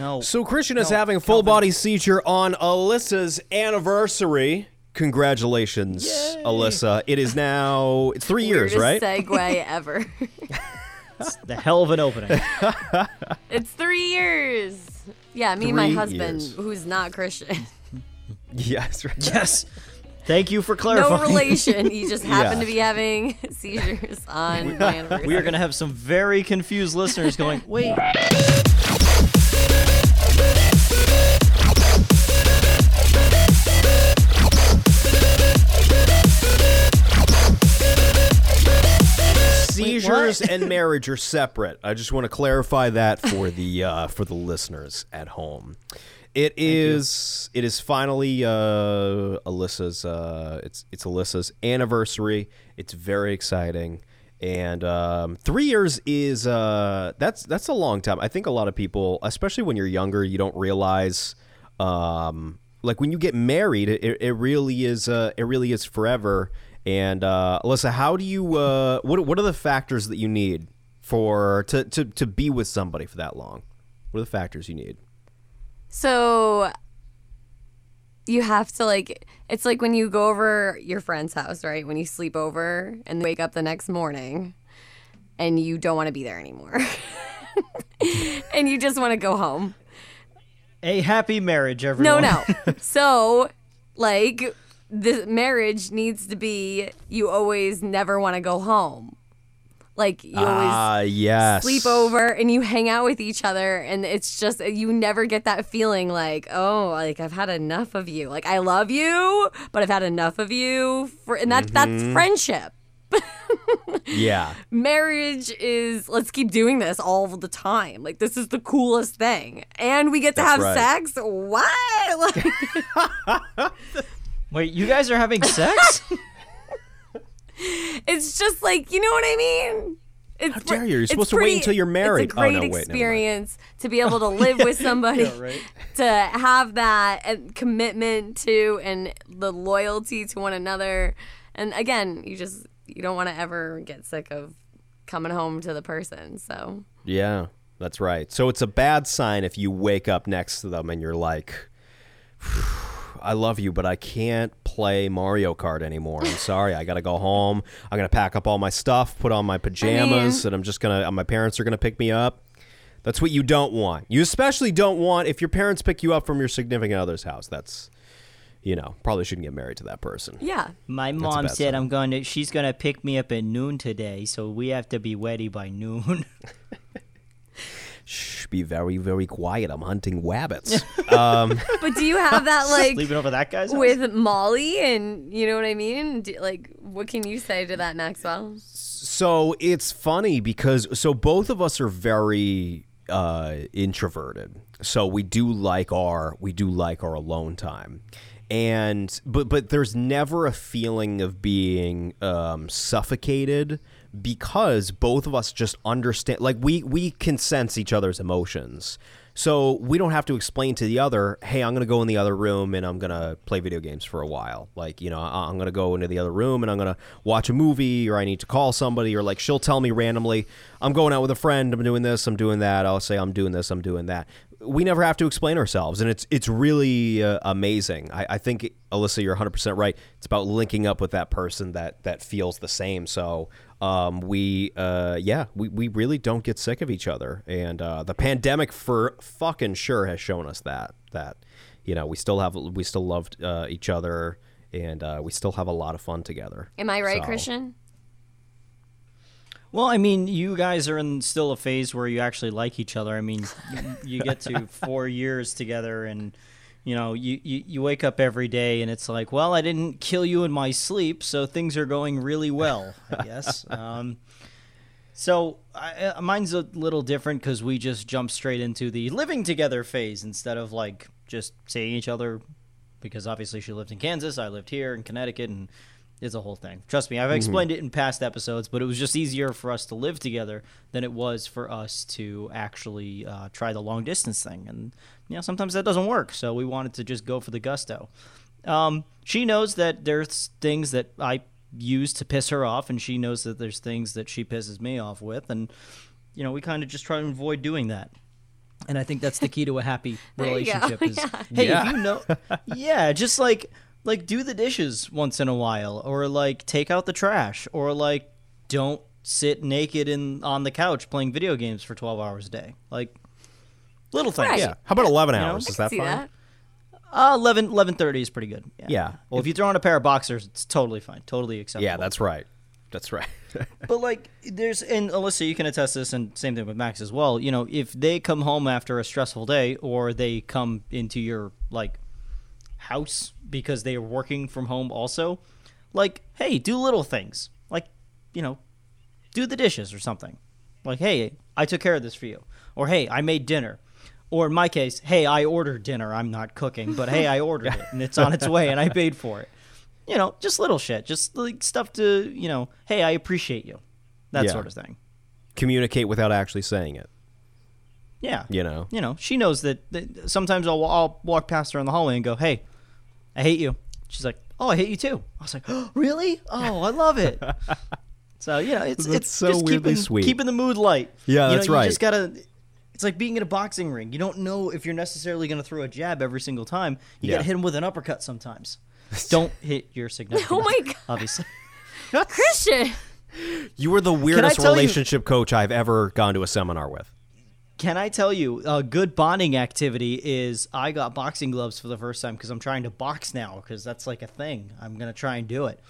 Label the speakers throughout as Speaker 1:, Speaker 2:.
Speaker 1: No.
Speaker 2: So Christian is
Speaker 1: No,
Speaker 2: having a full body seizure on Alyssa's anniversary. Congratulations, Alyssa. It is now it's three years, right?
Speaker 3: segue ever.
Speaker 1: the hell of an opening.
Speaker 3: it's three years. Yeah, me and my husband,
Speaker 2: years.
Speaker 3: who's not Christian.
Speaker 2: yes. Right.
Speaker 1: yes. Thank you for clarifying.
Speaker 3: no relation. He just happened
Speaker 2: Yeah.
Speaker 3: to be having seizures on my anniversary.
Speaker 1: We are going to have some very confused listeners going, wait.
Speaker 2: Seizures and marriage are separate. I just want to clarify that for the uh, for the listeners at home. It is it is finally uh, Alyssa's uh, it's it's Alyssa's anniversary. It's very exciting. And um, three years is uh, that's that's a long time. I think a lot of people, especially when you're younger, you don't realize um, like when you get married, it, it really is uh, it really is forever. And uh, Alyssa, how do you uh, what what are the factors that you need for to, to to be with somebody for that long? What are the factors you need?
Speaker 3: So you have to like it's like when you go over your friend's house, right? When you sleep over and wake up the next morning and you don't want to be there anymore. and you just want to go home.
Speaker 1: A happy marriage, everyone.
Speaker 3: No, no. so like the marriage needs to be you always never want to go home. Like you always
Speaker 2: Ah, yes.
Speaker 3: sleep over and you hang out with each other and it's just you never get that feeling like oh like i've had enough of you like i love you but i've had enough of you for and that that's
Speaker 2: Mm-hmm.
Speaker 3: friendship
Speaker 2: Yeah.
Speaker 3: marriage is let's keep doing this all the time like this is the coolest thing and we get to
Speaker 2: That's
Speaker 3: have
Speaker 2: right.
Speaker 3: sex what like,
Speaker 1: Wait, you guys are having sex?
Speaker 3: it's just like you know what i mean it's,
Speaker 2: How dare you? You're
Speaker 3: it's
Speaker 2: supposed to wait until you're married.
Speaker 3: It's a
Speaker 2: Oh,
Speaker 3: great
Speaker 2: no, wait,
Speaker 3: experience to be able to live with somebody, to have that commitment to and the loyalty to one another. And again, you just you don't want to ever get sick of coming home to the person. So
Speaker 2: Yeah, that's right. So it's a bad sign if you wake up next to them and you're like, I love you, but I can't play Mario Kart anymore. I'm sorry. I got to go home. I'm going to pack up all my stuff, put on my pajamas, and I'm just going to, uh, my parents are going to pick me up. That's what you don't want. You especially don't want if your parents pick you up from your significant other's house. That's, you know, probably shouldn't get married to that person.
Speaker 3: yeah,
Speaker 1: My
Speaker 2: a
Speaker 1: mom said
Speaker 2: sign.
Speaker 1: I'm going to she's going to pick me up at noon today, so we have to be ready by noon.
Speaker 2: Shh, be very, very quiet. I'm hunting wabbits. um,
Speaker 3: but do you have that like
Speaker 1: Sleeping over that guy's house?
Speaker 3: with Molly? And you know what I mean? Do, like, what can you say to that, Maxwell?
Speaker 2: So it's funny because so both of us are very uh, introverted. So we do like our we do like our alone time, and but but there's never a feeling of being um, suffocated because both of us just understand. Like we we can sense each other's emotions. So we don't have to explain to the other, hey, I'm going to go in the other room and I'm going to play video games for a while. Like, you know, I'm going to go into the other room and I'm going to watch a movie or I need to call somebody or like she'll tell me randomly, I'm going out with a friend, I'm doing this, I'm doing that. I'll say I'm doing this, I'm doing that. We never have to explain ourselves and it's it's really uh, amazing. I, I think Alyssa, you're 100% right. It's about linking up with that person that that feels the same. So um, we uh, yeah we, we really don't get sick of each other and uh, the pandemic for fucking sure has shown us that that you know we still have we still loved uh, each other and uh, we still have a lot of fun together
Speaker 3: Am I right,
Speaker 2: So-
Speaker 3: Christian?
Speaker 1: Well, I mean, you guys are in still a phase where you actually like each other. I mean, you, you get to four years together, and you know, you, you you wake up every day, and it's like, well, I didn't kill you in my sleep, so things are going really well, I guess. um, so I, uh, mine's a little different because we just jump straight into the living together phase instead of like just seeing each other. Because obviously she lived in Kansas, I lived here in Connecticut, and it's a whole thing. Trust me, I've explained it in past episodes, but it was just easier for us to live together than it was for us to actually uh, try the long distance thing. And you know, sometimes that doesn't work, so we wanted to just go for the gusto. Um, she knows that there's things that I use to piss her off, and she knows that there's things that she pisses me off with, and you know, we kind of just try to avoid doing that. And I think that's the key to a happy
Speaker 3: There you go.
Speaker 1: relationship. Is
Speaker 3: Yeah.
Speaker 1: hey,
Speaker 2: Yeah.
Speaker 1: if you know, yeah, just like like do the dishes once in a while, or like take out the trash, or like don't sit naked in on the couch playing video games for twelve hours a day. Like little things.
Speaker 3: Right.
Speaker 2: Yeah. How about 11
Speaker 1: know,
Speaker 2: hours?
Speaker 3: I
Speaker 2: Is that fine?
Speaker 3: that.
Speaker 1: Uh, 11, 11.30 is pretty good. Yeah.
Speaker 2: Yeah. Well,
Speaker 1: if you throw on a pair of boxers, it's totally fine, totally acceptable.
Speaker 2: yeah, that's right. That's right.
Speaker 1: But like, there's and Alyssa, you can attest this, and same thing with Max as well. You know, if they come home after a stressful day, or they come into your like house because they are working from home, also, like, hey, do little things, like, you know, do the dishes or something. Like, hey, I took care of this for you, or hey, I made dinner. Or in my case, hey, I ordered dinner. I'm not cooking, but hey, I ordered it and it's on its way and I paid for it. You know, just little shit, just like stuff to, you know, hey, I appreciate you. That
Speaker 2: Yeah.
Speaker 1: sort of thing.
Speaker 2: Communicate without actually saying it.
Speaker 1: Yeah.
Speaker 2: You know.
Speaker 1: You know, she knows that, that sometimes I'll, I'll walk past her in the hallway and go, hey, I hate you. She's like, oh, I hate you too. I was like, oh, really? Oh, I love it. so, you know, it's,
Speaker 2: That's
Speaker 1: it's
Speaker 2: so
Speaker 1: just
Speaker 2: weirdly
Speaker 1: keeping,
Speaker 2: sweet.
Speaker 1: keeping the mood light.
Speaker 2: Yeah,
Speaker 1: you
Speaker 2: that's
Speaker 1: know,
Speaker 2: right.
Speaker 1: You just got to, it's like being in a boxing ring. You don't know if you're necessarily going to throw a jab every single time. You
Speaker 2: Yeah.
Speaker 1: got to hit him with an uppercut sometimes. don't hit your significant
Speaker 3: Oh my God.
Speaker 1: Obviously.
Speaker 3: Not Christian.
Speaker 2: You were the weirdest
Speaker 1: tell you-
Speaker 2: relationship coach I've ever gone to a seminar with.
Speaker 1: Can I tell you, a good bonding activity is I got boxing gloves for the first time because I'm trying to box now because that's like a thing. I'm going to try and do it.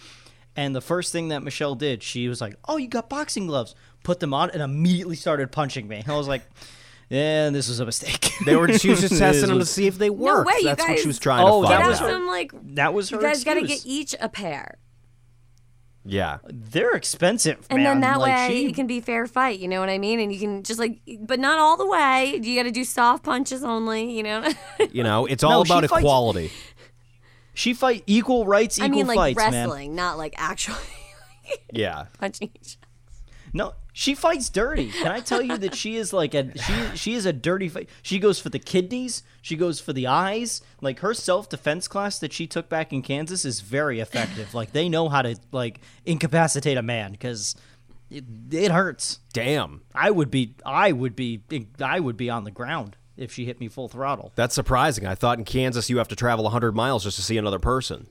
Speaker 1: And the first thing that Michelle did, she was like, Oh, you got boxing gloves. Put them on and immediately started punching me. I was like, Yeah, this was a mistake.
Speaker 2: They were. She was just testing them to see if they worked.
Speaker 3: way, you
Speaker 2: That's what she was trying
Speaker 1: Oh,
Speaker 2: to
Speaker 1: that
Speaker 2: find
Speaker 1: was
Speaker 3: Get
Speaker 2: out.
Speaker 1: her-
Speaker 3: some like
Speaker 1: That was her
Speaker 3: you guys got to
Speaker 1: excuse.
Speaker 3: get each a pair,
Speaker 2: Yeah.
Speaker 1: They're expensive,
Speaker 3: and
Speaker 1: man.
Speaker 3: then that
Speaker 1: like,
Speaker 3: way
Speaker 1: she,
Speaker 3: it can be fair fight. You know what I mean? And you can just like, but not all the way. You got to do soft punches only. You know.
Speaker 2: You know, it's all
Speaker 1: No, she
Speaker 2: about
Speaker 1: fights-
Speaker 2: equality.
Speaker 1: she fight equal rights, equal
Speaker 3: I mean, like
Speaker 1: fights, man.
Speaker 3: wrestling, not like actually
Speaker 2: Yeah.
Speaker 3: punching each.
Speaker 1: No, she fights dirty. Can I tell you that she is like a she she is a dirty fight. She goes for the kidneys, she goes for the eyes. Like her self-defense class that she took back in Kansas is very effective. like they know how to like incapacitate a man cuz it, it hurts.
Speaker 2: Damn.
Speaker 1: I would be I would be I would be on the ground if she hit me full throttle.
Speaker 2: That's surprising. I thought in Kansas you have to travel 100 miles just to see another person.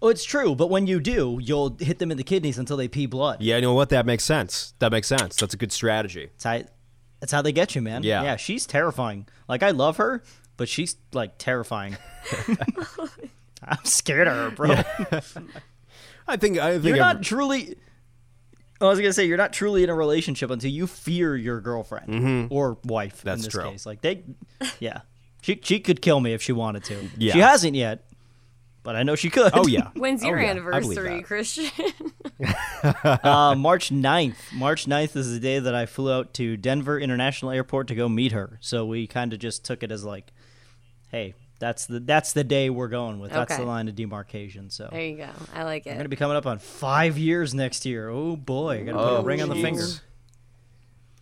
Speaker 1: Oh, it's true, but when you do, you'll hit them in the kidneys until they pee blood.
Speaker 2: Yeah, you know what? That makes sense. That makes sense. That's a good strategy.
Speaker 1: That's how, that's how they get you, man.
Speaker 2: Yeah.
Speaker 1: Yeah, she's terrifying. Like I love her, but she's like terrifying. I'm scared of her, bro.
Speaker 2: I think I think
Speaker 1: You're
Speaker 2: I'm-
Speaker 1: not truly I was gonna say you're not truly in a relationship until you fear your girlfriend or wife
Speaker 2: Mm-hmm. That's
Speaker 1: in this
Speaker 2: true.
Speaker 1: case. Like they yeah. She she could kill me if she wanted to.
Speaker 2: Yeah.
Speaker 1: She hasn't yet. But I know she could.
Speaker 2: Oh yeah.
Speaker 3: When's
Speaker 2: Oh,
Speaker 3: your
Speaker 2: yeah.
Speaker 3: Anniversary. Christian?
Speaker 1: uh, March 9th. March 9th is the day that I flew out to Denver International Airport to go meet her. So we kind of just took it as like, hey, that's the that's the day we're going with. That's
Speaker 3: Okay.
Speaker 1: the line of demarcation. So
Speaker 3: there you go. I like it.
Speaker 1: I'm
Speaker 3: it.
Speaker 1: gonna be coming up on five years next year. Oh boy, I gotta put
Speaker 2: Oh,
Speaker 1: a ring on the finger.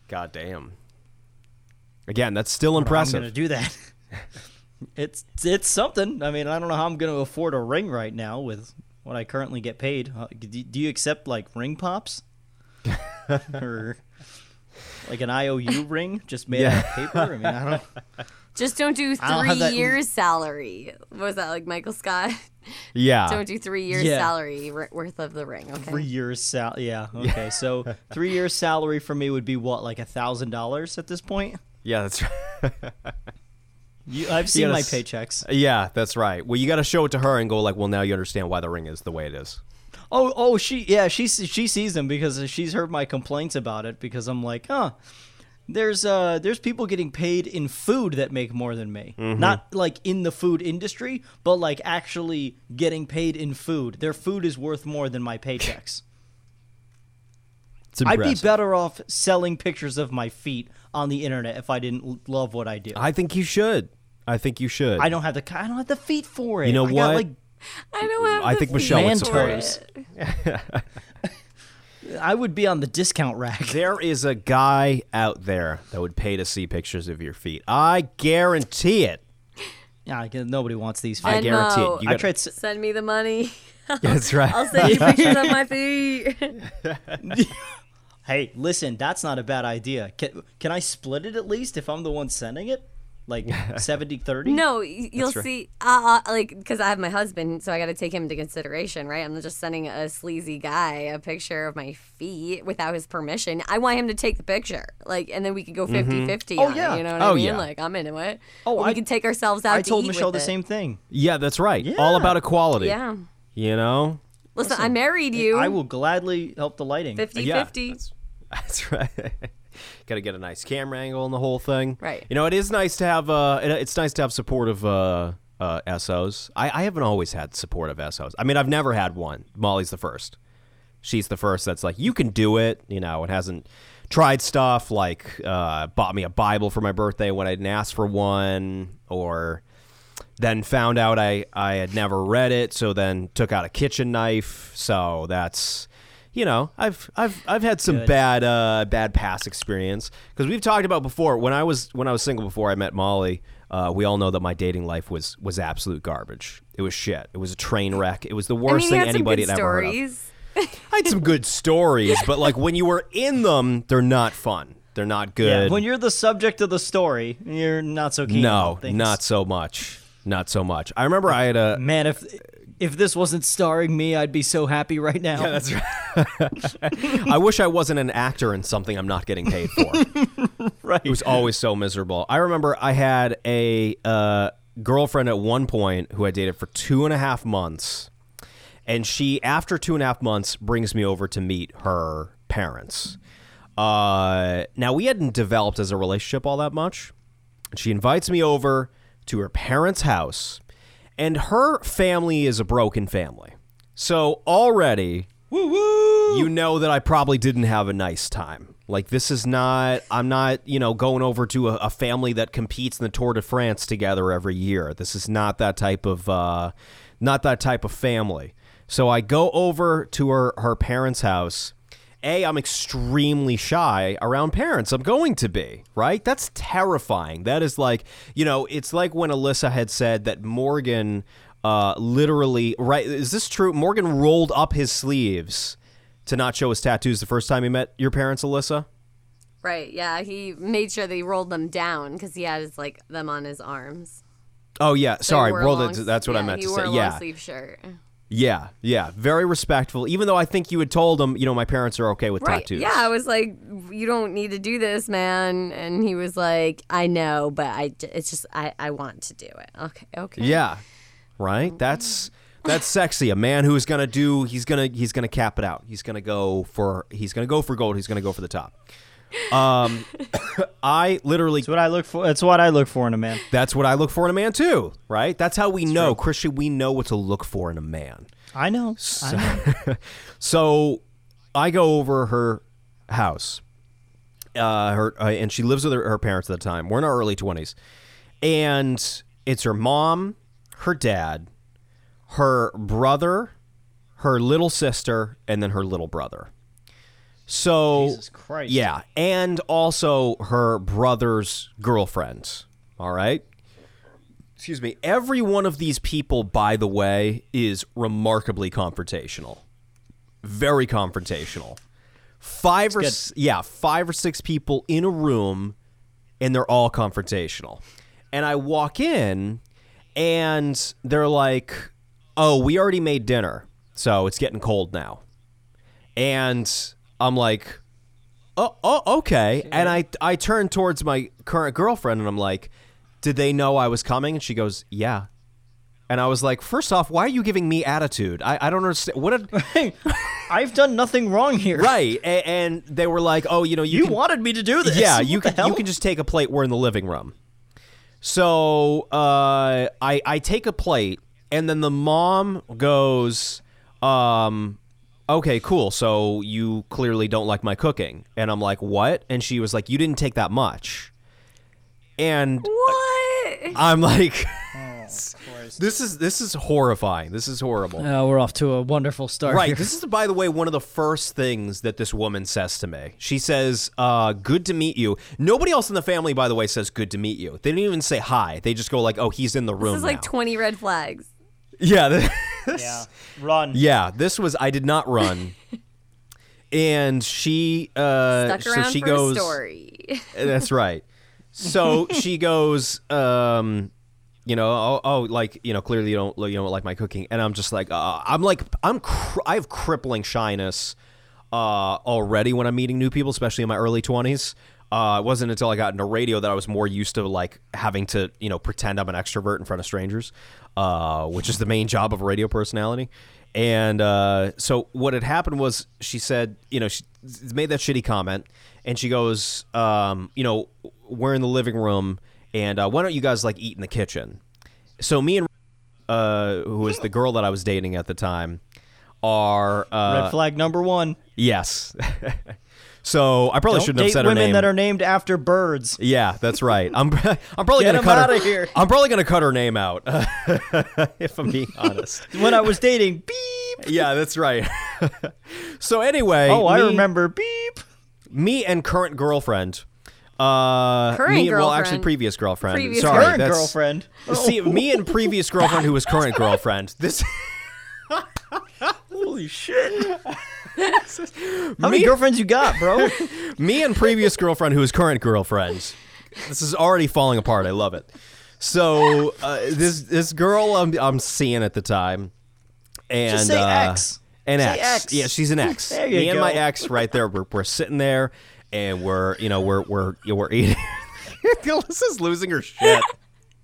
Speaker 2: God damn. Again, that's still impressive.
Speaker 1: I'm gonna do that. it's it's something. I mean, I don't know how I'm gonna afford a ring right now with what I currently get paid. Uh, do, do you accept like ring pops or like an IOU ring just made out of paper? I mean, I don't.
Speaker 3: Just don't do
Speaker 1: I don't have
Speaker 3: three
Speaker 1: that-
Speaker 3: years salary. What was that like Michael Scott?
Speaker 2: Yeah.
Speaker 3: don't do three years
Speaker 1: Yeah.
Speaker 3: salary r- worth of the ring. Okay.
Speaker 1: Three years sal. Yeah. Okay. So three years salary for me would be what, like a thousand dollars at this point.
Speaker 2: Yeah, that's right.
Speaker 1: You, I've seen
Speaker 2: gotta
Speaker 1: my paychecks.
Speaker 2: yeah, that's right. Well, you got to show it to her and go like, "Well, now you understand why the ring is the way it is."
Speaker 1: Oh, oh, she, yeah, she she sees them because she's heard my complaints about it. Because I'm like, huh, there's uh, there's people getting paid in food that make more than me. Not like in the food industry, but like actually getting paid in food. Their food is worth more than my paychecks. I'd be better off selling pictures of my feet on the internet if I didn't love what I do.
Speaker 2: I think you should. I think you should.
Speaker 1: I don't have the I don't have the feet for it.
Speaker 2: You know
Speaker 1: I got,
Speaker 2: what?
Speaker 1: like
Speaker 3: I don't have.
Speaker 2: I
Speaker 3: the
Speaker 2: think
Speaker 3: feet
Speaker 2: Michelle would
Speaker 3: for
Speaker 1: support
Speaker 3: it.
Speaker 1: I would be on the discount rack.
Speaker 2: There is a guy out there that would pay to see pictures of your feet. I guarantee it.
Speaker 1: Yeah, nobody wants these feet.
Speaker 2: I
Speaker 3: Venmo.
Speaker 2: guarantee it. You
Speaker 1: I
Speaker 2: got-
Speaker 1: tried. s-
Speaker 3: Send me the money.
Speaker 2: That's right.
Speaker 3: I'll send you pictures of my feet.
Speaker 1: Hey, listen, that's not a bad idea. Can, can I split it at least if I'm the one sending it? Like 70 30?
Speaker 3: No, you'll
Speaker 2: right.
Speaker 3: see. Uh, uh, like, because I have my husband, so I got to take him into consideration, right? I'm not just sending a sleazy guy a picture of my feet without his permission. I want him to take the picture, like, and then we could go 50 50
Speaker 1: Oh, yeah.
Speaker 3: it. You know what
Speaker 2: Oh,
Speaker 3: I mean?
Speaker 2: yeah.
Speaker 3: Like, I'm into it.
Speaker 1: Oh,
Speaker 3: Or we
Speaker 1: I-
Speaker 3: can take ourselves out
Speaker 1: I
Speaker 3: to
Speaker 1: told
Speaker 3: eat
Speaker 1: Michelle
Speaker 3: with
Speaker 1: the
Speaker 3: it.
Speaker 1: same thing.
Speaker 2: Yeah, that's right.
Speaker 1: Yeah.
Speaker 2: All about equality.
Speaker 3: Yeah.
Speaker 2: You know?
Speaker 3: Listen, I married you.
Speaker 1: I will gladly help the lighting.
Speaker 3: 50
Speaker 2: Yeah.
Speaker 3: 50.
Speaker 2: That's, that's right. Got to get a nice camera angle and the whole thing.
Speaker 3: Right.
Speaker 2: You know, it is nice to have. Uh, it- it's nice to have supportive uh, uh, SOs. I, I haven't always had supportive SOs. I mean, I've never had one. Molly's the first. She's the first that's like, you can do it. You know, and hasn't tried stuff like uh, bought me a Bible for my birthday when I didn't ask for one, or then found out I, I had never read it, so then took out a kitchen knife. So that's you know, I've I've I've had some
Speaker 1: Good.
Speaker 2: bad uh bad past experience because we've talked about before when I was when I was single before I met Molly. Uh, we all know that my dating life was was absolute garbage. It was shit. It was a train wreck. It was the
Speaker 3: I
Speaker 2: worst
Speaker 3: mean, you
Speaker 2: thing
Speaker 3: had some
Speaker 2: anybody
Speaker 3: good
Speaker 2: had ever heard of.
Speaker 3: stories.
Speaker 2: I had some good stories, but like when you were in them, they're not fun. They're not
Speaker 1: Yeah,
Speaker 2: good.
Speaker 1: when you're the subject of the story, you're not so keen.
Speaker 2: no,
Speaker 1: about things.
Speaker 2: not so much. Not so much. I remember I had a
Speaker 1: Man, if if this wasn't starring me, I'd be so happy right now.
Speaker 2: That's right. I wish I wasn't an actor in something I'm not getting paid for.
Speaker 1: right.
Speaker 2: It was always so miserable. I remember I had a uh, girlfriend at one point who I dated for two and a half months, and she, after two and a half months, brings me over to meet her parents. Uh, now we hadn't developed as a relationship all that much. She invites me over to her parents' house, and her family is a broken family. So already, you know that I probably didn't have a nice time. Like this is not. I'm not. You know, going over to a, a family that competes in the Tour de France together every year. This is not that type of. Uh, not that type of family. So I go over to her her parents' house. A, I'm extremely shy around parents. I'm going to be, right? That's terrifying. That is like, you know, it's like when Alyssa had said that Morgan uh, literally, right? Is this true? Morgan rolled up his sleeves to not show his tattoos the first time he met your parents, Alyssa?
Speaker 3: Right. Yeah. He made sure that he rolled them down because he has like them on his arms.
Speaker 2: Oh, yeah.
Speaker 3: So
Speaker 2: Sorry, rolled
Speaker 3: long-
Speaker 2: it. That's what I meant
Speaker 3: he
Speaker 2: to
Speaker 3: wore
Speaker 2: say.
Speaker 3: a
Speaker 2: yeah.
Speaker 3: sleeve shirt.
Speaker 2: Yeah. Yeah. Very respectful. Even though I think you had told him, you know, my parents are okay with
Speaker 3: Right.
Speaker 2: tattoos.
Speaker 3: Yeah. I was like, you don't need to do this, man. And he was like, I know, but I, it's just, I, I want to do it. Okay. Okay.
Speaker 2: Yeah. Right? That's that's sexy. A man who's gonna do he's gonna he's gonna cap it out. He's gonna go for he's gonna go for gold, he's gonna go for the top. Um I literally
Speaker 1: It's what I look for. That's what I look for in a man.
Speaker 2: that's what I look for in a man too, right? That's how we know, Christian, we know what to look for in a man.
Speaker 1: I know. I know.
Speaker 2: So I go over her house, uh, her uh, and she lives with her, her parents at the time. We're in our early twenties, and it's her mom, her dad, her brother, her little sister, and then her little brother. So
Speaker 1: Jesus Christ.
Speaker 2: yeah, and also her brother's girlfriend. All right. Excuse me. Every one of these people, by the way, is remarkably confrontational. Very confrontational. Five or
Speaker 1: good.
Speaker 2: yeah, five or six people in a room, and they're all confrontational. And I walk in, and they're like, "Oh, we already made dinner, so it's getting cold now." And I'm like, oh, oh, okay. And I I turn towards my current girlfriend and I'm like, did they know I was coming? And she goes, yeah. And I was like, first off, why are you giving me attitude? I, I don't understand. What did
Speaker 1: I've done nothing wrong here.
Speaker 2: right? A, and they were like, oh, you know, you,
Speaker 1: You
Speaker 2: can,
Speaker 1: wanted me to do this.
Speaker 2: yeah,
Speaker 1: What
Speaker 2: you can you can just take a plate. We're in the living room. So uh, I I take a plate, and then the mom goes, um, okay, cool. So you clearly don't like my cooking, and I'm like, what? And she was like, you didn't take that much, and
Speaker 3: What?
Speaker 2: I'm like,
Speaker 1: Oh,
Speaker 2: this is this is horrifying. This is horrible.
Speaker 1: Uh, we're off to a wonderful start.
Speaker 2: Right.
Speaker 1: here.
Speaker 2: This is, by the way, one of the first things that this woman says to me. She says, uh, "Good to meet you." Nobody else in the family, by the way, says "Good to meet you." They didn't even say hi. They just go like, "Oh, he's in the room."
Speaker 3: This is like 20 red flags.
Speaker 2: Yeah. th-
Speaker 1: yeah. Run.
Speaker 2: yeah. This was. I did not run. and she uh
Speaker 3: Stuck
Speaker 2: so she
Speaker 3: for
Speaker 2: goes
Speaker 3: a story.
Speaker 2: that's right so she goes um you know oh, oh like you know clearly you don't you don't like my cooking and i'm just like uh, i'm like i'm cr- i have crippling shyness uh already when i'm meeting new people especially in my early 20s uh, it wasn't until I got into radio that I was more used to like having to, you know, pretend I'm an extrovert in front of strangers, uh, which is the main job of a radio personality. And uh, so what had happened was she said, you know, she made that shitty comment, and she goes, um, you know, we're in the living room, and uh, why don't you guys like eat in the kitchen? So me and uh, who was the girl that I was dating at the time are uh,
Speaker 1: Red flag number one.
Speaker 2: yes. so I probably
Speaker 1: Don't
Speaker 2: shouldn't have
Speaker 1: date
Speaker 2: said her
Speaker 1: women
Speaker 2: name.
Speaker 1: that are named after birds.
Speaker 2: Yeah, that's right. I'm I'm probably
Speaker 1: Get
Speaker 2: gonna
Speaker 1: 'em
Speaker 2: cut her.
Speaker 1: outta here.
Speaker 2: I'm probably gonna cut her name out, if I'm being honest.
Speaker 1: When I was dating, beep.
Speaker 2: yeah, that's right. so anyway,
Speaker 1: Oh, I
Speaker 2: me-
Speaker 1: remember beep.
Speaker 2: me and current girlfriend. Uh,
Speaker 3: Current
Speaker 2: me, well, actually,
Speaker 3: girlfriend.
Speaker 2: previous girlfriend.
Speaker 3: Previous
Speaker 2: Sorry,
Speaker 1: Current
Speaker 2: that's-
Speaker 1: girlfriend.
Speaker 2: See, me and previous girlfriend who was current girlfriend. This
Speaker 1: Holy shit. How many girlfriends you got, bro?
Speaker 2: me and previous girlfriend who is current girlfriend. This is already falling apart. I love it. So uh, this this girl I'm I'm seeing at the time, and
Speaker 1: Just say
Speaker 2: uh,
Speaker 1: X.
Speaker 2: An
Speaker 1: Say
Speaker 2: X.
Speaker 1: X.
Speaker 2: Yeah, she's an X.
Speaker 1: There you
Speaker 2: Me and my ex right there. We're, we're sitting there, and we're you know we're we're you know, we're eating. Alyssa's losing her shit.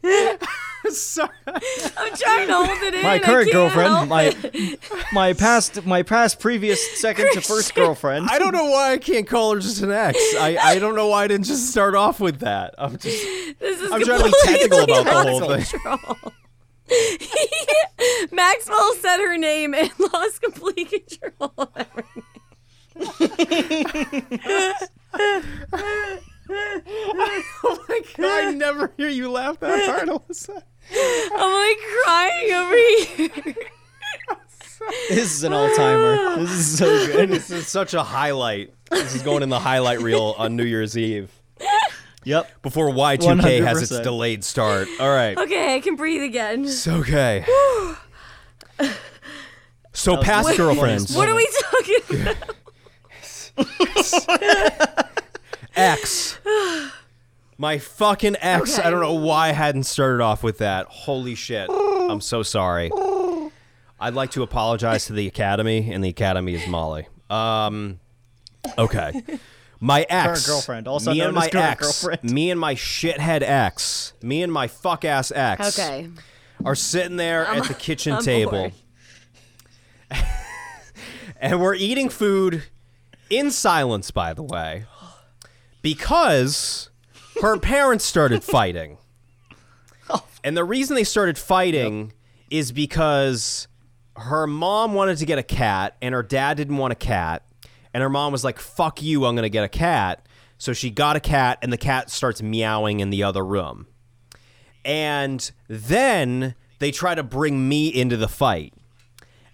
Speaker 2: Sorry.
Speaker 3: I'm trying to hold it in.
Speaker 1: My
Speaker 3: I
Speaker 1: current
Speaker 3: can't
Speaker 1: girlfriend,
Speaker 3: help
Speaker 1: my
Speaker 3: it.
Speaker 1: my past my past previous second to first girlfriend.
Speaker 2: I don't know why I can't call her just an ex. I, I don't know why I didn't just start off with that. I'm just
Speaker 3: This is
Speaker 2: I'm trying to be technical about the whole thing.
Speaker 3: Maxwell said her name and lost complete control of everything.
Speaker 2: Oh my god! I never hear you laugh that hard, Alyssa.
Speaker 3: I'm like crying over here.
Speaker 1: This is an all timer. This is so good.
Speaker 2: This is such a highlight. This is going in the highlight reel on New Year's Eve
Speaker 1: Yep.
Speaker 2: before Y2K has its delayed start. All right.
Speaker 3: Okay, I can breathe again.
Speaker 2: It's okay. So past
Speaker 1: the
Speaker 2: girlfriends,
Speaker 3: What are we talking about?
Speaker 2: ex. My fucking ex.
Speaker 3: Okay.
Speaker 2: I don't know why I hadn't started off with that. Holy shit. I'm so sorry. I'd like to apologize to the Academy, and the Academy is Molly. Um, okay. My ex,
Speaker 1: Current girlfriend, also
Speaker 2: me
Speaker 1: known
Speaker 2: and my
Speaker 1: as current
Speaker 2: ex,
Speaker 1: girlfriend.
Speaker 2: me and my shithead ex, me and my fuck ass ex,
Speaker 3: Okay.
Speaker 2: are sitting there at the kitchen
Speaker 3: I'm
Speaker 2: table, and we're eating food in silence. By the way, because her parents started fighting, oh. and the reason they started fighting is because her mom wanted to get a cat, and her dad didn't want a cat, and her mom was like, "Fuck you, I'm gonna get a cat." So she got a cat, and the cat starts meowing in the other room. And then they try to bring me into the fight.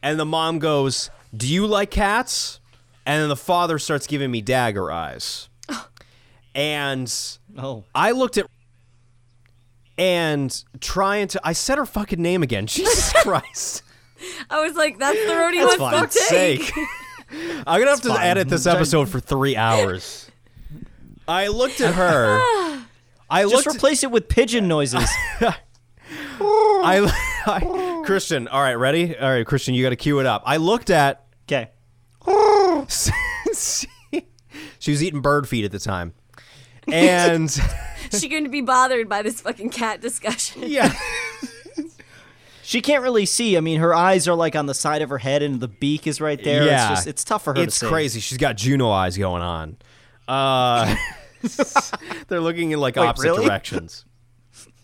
Speaker 2: And the mom goes, Do you like cats? And then the father starts giving me dagger eyes. and
Speaker 1: Oh.
Speaker 2: I looked at and trying to I said her fucking name again. Jesus Christ.
Speaker 3: I was like, that's the road he
Speaker 1: That's
Speaker 3: wants
Speaker 1: fine.
Speaker 3: to take.
Speaker 2: sake. I'm gonna have to
Speaker 1: fine.
Speaker 2: edit this episode for three hours. I looked at her. I
Speaker 1: Just
Speaker 2: looked
Speaker 1: replace it with pigeon noises.
Speaker 2: I, I Christian, all right, ready? All right, Christian, you got to cue it up. I looked at
Speaker 1: Okay.
Speaker 2: she was eating bird feed at the time. And
Speaker 3: She going to be bothered by this fucking cat discussion.
Speaker 2: yeah.
Speaker 1: She can't really see. I mean, her eyes are like on the side of her head, and the beak is right there.
Speaker 2: Yeah.
Speaker 1: It's just it's tough for her
Speaker 2: It's
Speaker 1: to see.
Speaker 2: crazy. She's got Juno eyes going on. Uh They're looking in like
Speaker 1: Wait,
Speaker 2: opposite
Speaker 1: really?
Speaker 2: directions.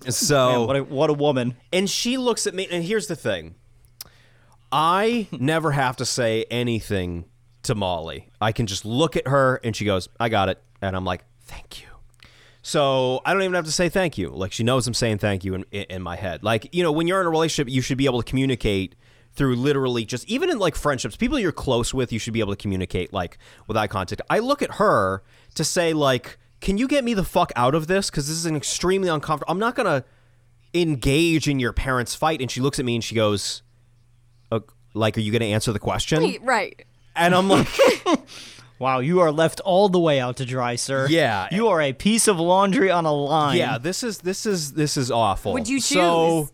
Speaker 2: So
Speaker 1: Man, what a, what a woman.
Speaker 2: And she looks at me, and here's the thing I never have to say anything to Molly. I can just look at her, and she goes, I got it. And I'm like, thank you. So I don't even have to say thank you. Like, she knows I'm saying thank you in, in, my head. Like, you know, when you're in a relationship, you should be able to communicate through literally just even in like friendships, people you're close with, you should be able to communicate like with eye contact. I look at her to say, like, can you get me the fuck out of this? Because this is an extremely uncomfortable. I'm not gonna engage in your parents' fight. And she looks at me and she goes, "Uh, like, are you going to answer the question?
Speaker 3: Right.
Speaker 2: And I'm like,
Speaker 1: Wow, you are left all the way out to dry, sir.
Speaker 2: Yeah.
Speaker 1: You are a piece of laundry on a line.
Speaker 2: Yeah, this is this is this is awful.
Speaker 3: Would you choose? So?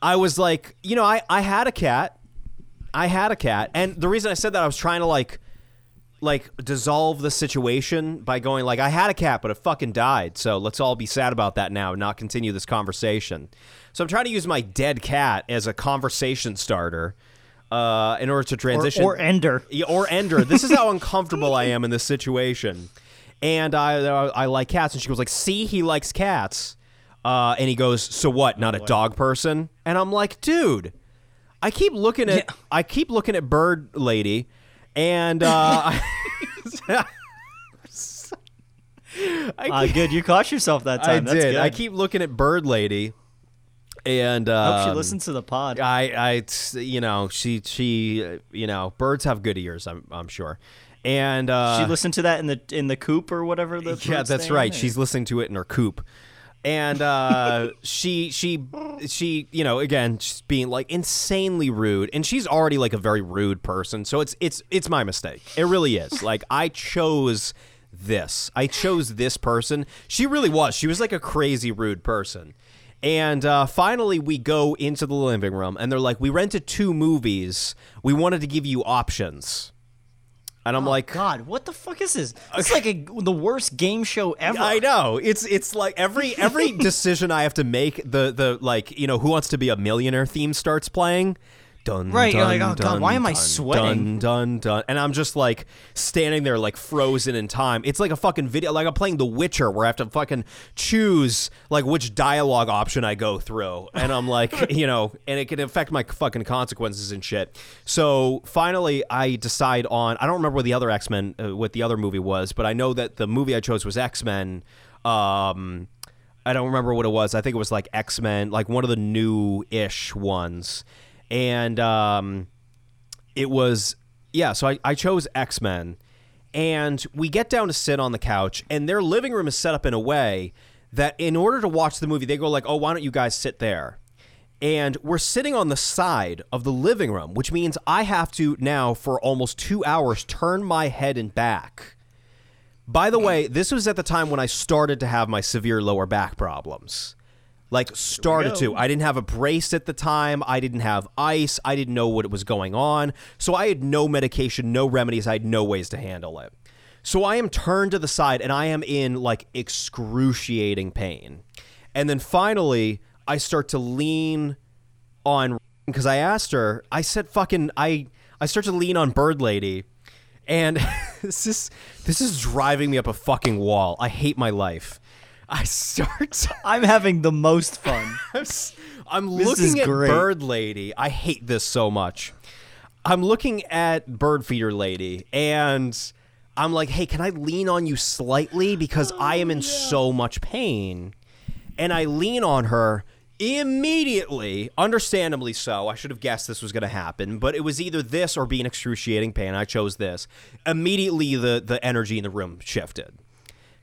Speaker 2: I was like, you know, I I had a cat. I had a cat, and the reason I said that I was trying to like like dissolve the situation by going like I had a cat but it fucking died. So let's all be sad about that now and not continue this conversation. So I'm trying to use my dead cat as a conversation starter uh, in order to transition
Speaker 1: or Ender.
Speaker 2: or Ender. This is how uncomfortable I am in this situation. And I, I, I like cats, and she goes like, "See, he likes cats." Uh, and he goes, "So what? Not a dog person?" And I'm like, "Dude, I keep looking at
Speaker 1: Yeah.
Speaker 2: I keep looking at Bird Lady, and uh, I, I
Speaker 1: Uh, good, you caught yourself that
Speaker 2: I
Speaker 1: time. That's
Speaker 2: did.
Speaker 1: Good.
Speaker 2: I keep looking at Bird Lady, and uh,
Speaker 1: Hope she listens to the pod.
Speaker 2: I, I, you know, she, she, you know, birds have good ears. I'm, I'm sure, and uh,
Speaker 1: she listened to that in the in the coop or whatever. The
Speaker 2: yeah, that's right.
Speaker 1: is?
Speaker 2: She's listening to it in her coop. And uh, she she she you know again she's being like insanely rude and she's already like a very rude person so it's it's it's my mistake it really is like I chose this I chose this person she really was she was like a crazy rude person and uh, finally we go into the living room and they're like we rented two movies we wanted to give you options and I'm like
Speaker 1: God, what the fuck is this? It's like a, the worst game show ever.
Speaker 2: I know. It's it's like every every decision I have to make, the the like you know, who wants to be a millionaire theme starts playing. Dun,
Speaker 1: Right, you're like, oh, God,
Speaker 2: dun,
Speaker 1: why am I
Speaker 2: dun,
Speaker 1: sweating?
Speaker 2: Dun, dun, dun. And I'm just like standing there like frozen in time. It's like a fucking video. Like I'm playing The Witcher where I have to fucking choose like which dialogue option I go through. And I'm like, you know, and it can affect my fucking consequences and shit. So finally I decide on, I don't remember what the other X-Men, uh, what the other movie was, but I know that the movie I chose was X-Men. Um, I don't remember what it was. I think it was like X Men, like one of the new ish ones. And um, it was, yeah, so I, I chose X Men. And we get down to sit on the couch, and their living room is set up in a way that in order to watch the movie, they go like, oh, why don't you guys sit there? And we're sitting on the side of the living room, which means I have to now, for almost two hours, turn my head and back. By the way, this was at the time when I started to have my severe lower back problems. Like started to. I didn't have a brace at the time. I didn't have ice. I didn't know what was going on. So I had no medication, no remedies. I had no ways to handle it. So I am turned to the side and I am in like excruciating pain. And then finally, I start to lean on because I asked her, I said fucking I I start to lean on Bird Lady and this is this is driving me up a fucking wall. I hate my life. I start
Speaker 1: I'm having the most fun.
Speaker 2: I'm, s- I'm looking at
Speaker 1: great.
Speaker 2: Bird Lady. I hate this so much. I'm looking at Bird Feeder Lady and I'm like, "Hey, can I lean on you slightly because oh, I am in so much pain?" And I lean on her immediately, understandably so. I should have guessed this was going to happen, but it was either this or be in excruciating pain. I chose this. Immediately the the energy in the room shifted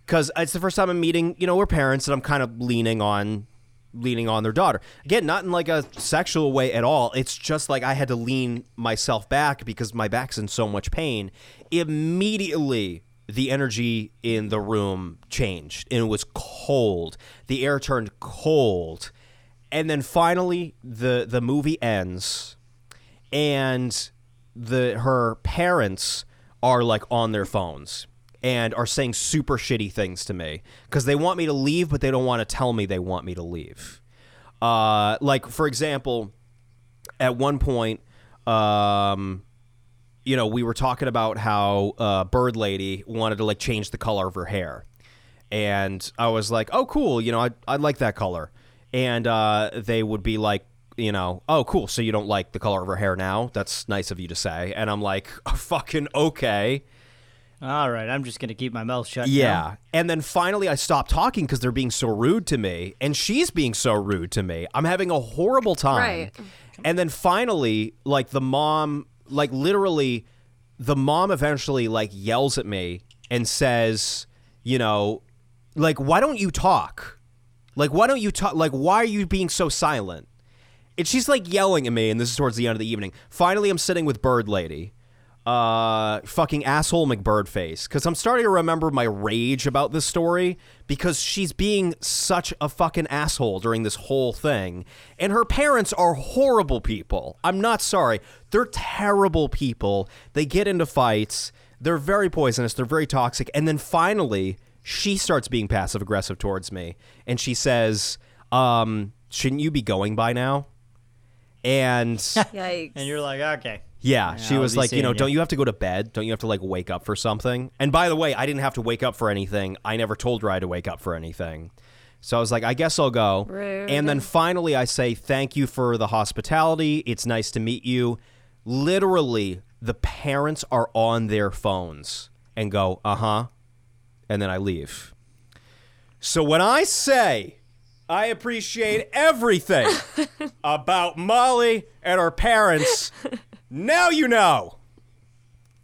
Speaker 2: because it's the first time I'm meeting, you know, we're parents, and I'm kind of leaning on, leaning on their daughter. Again, not in like a sexual way at all. It's just like I had to lean myself back because my back's in so much pain. Immediately, the energy in the room changed, and it was cold. The air turned cold, and then finally, the the movie ends, and the her parents are like on their phones and are saying super shitty things to me because they want me to leave, but they don't want to tell me they want me to leave. Uh, like for example, at one point, um, you know, we were talking about how uh, Bird Lady wanted to like change the color of her hair, and I was like, "Oh, cool, you know, I I like that color," and uh, they would be like. You know, oh, cool. So you don't like the color of her hair now? That's nice of you to say. And I'm like, fucking okay.
Speaker 1: All right, I'm just gonna keep my mouth shut.
Speaker 2: Yeah.
Speaker 1: now.
Speaker 2: And then finally I stop talking because they're being so rude to me. And she's being so rude to me. I'm having a horrible time.
Speaker 3: Right.
Speaker 2: And then finally, like the mom, like literally, the mom eventually like yells at me and says, you know, like, why don't you talk? Like, why don't you talk? Like, why are you being so silent? And she's like yelling at me, and this is towards the end of the evening. Finally, I'm sitting with Bird Lady. Uh, fucking asshole McBirdface because I'm starting to remember my rage about this story because she's being such a fucking asshole during this whole thing, and her parents are horrible people. I'm not sorry, they're terrible people. They get into fights. They're very poisonous. They're very toxic, and then finally she starts being passive aggressive towards me, and she says, um, "Shouldn't you be going by now?" And
Speaker 3: Yikes.
Speaker 1: And you're like, okay.
Speaker 2: Yeah, she was like, you know, don't you have to go to bed? Don't you have to like wake up for something? And by the way, I didn't have to wake up for anything. I never told her I had to wake up for anything. So I was like, I guess I'll go.
Speaker 3: Rude.
Speaker 2: And then finally I say, thank you for the hospitality. It's nice to meet you. Literally, the parents are on their phones and go, uh huh. And then I leave. So when I say I appreciate everything about Molly and her parents, now you know.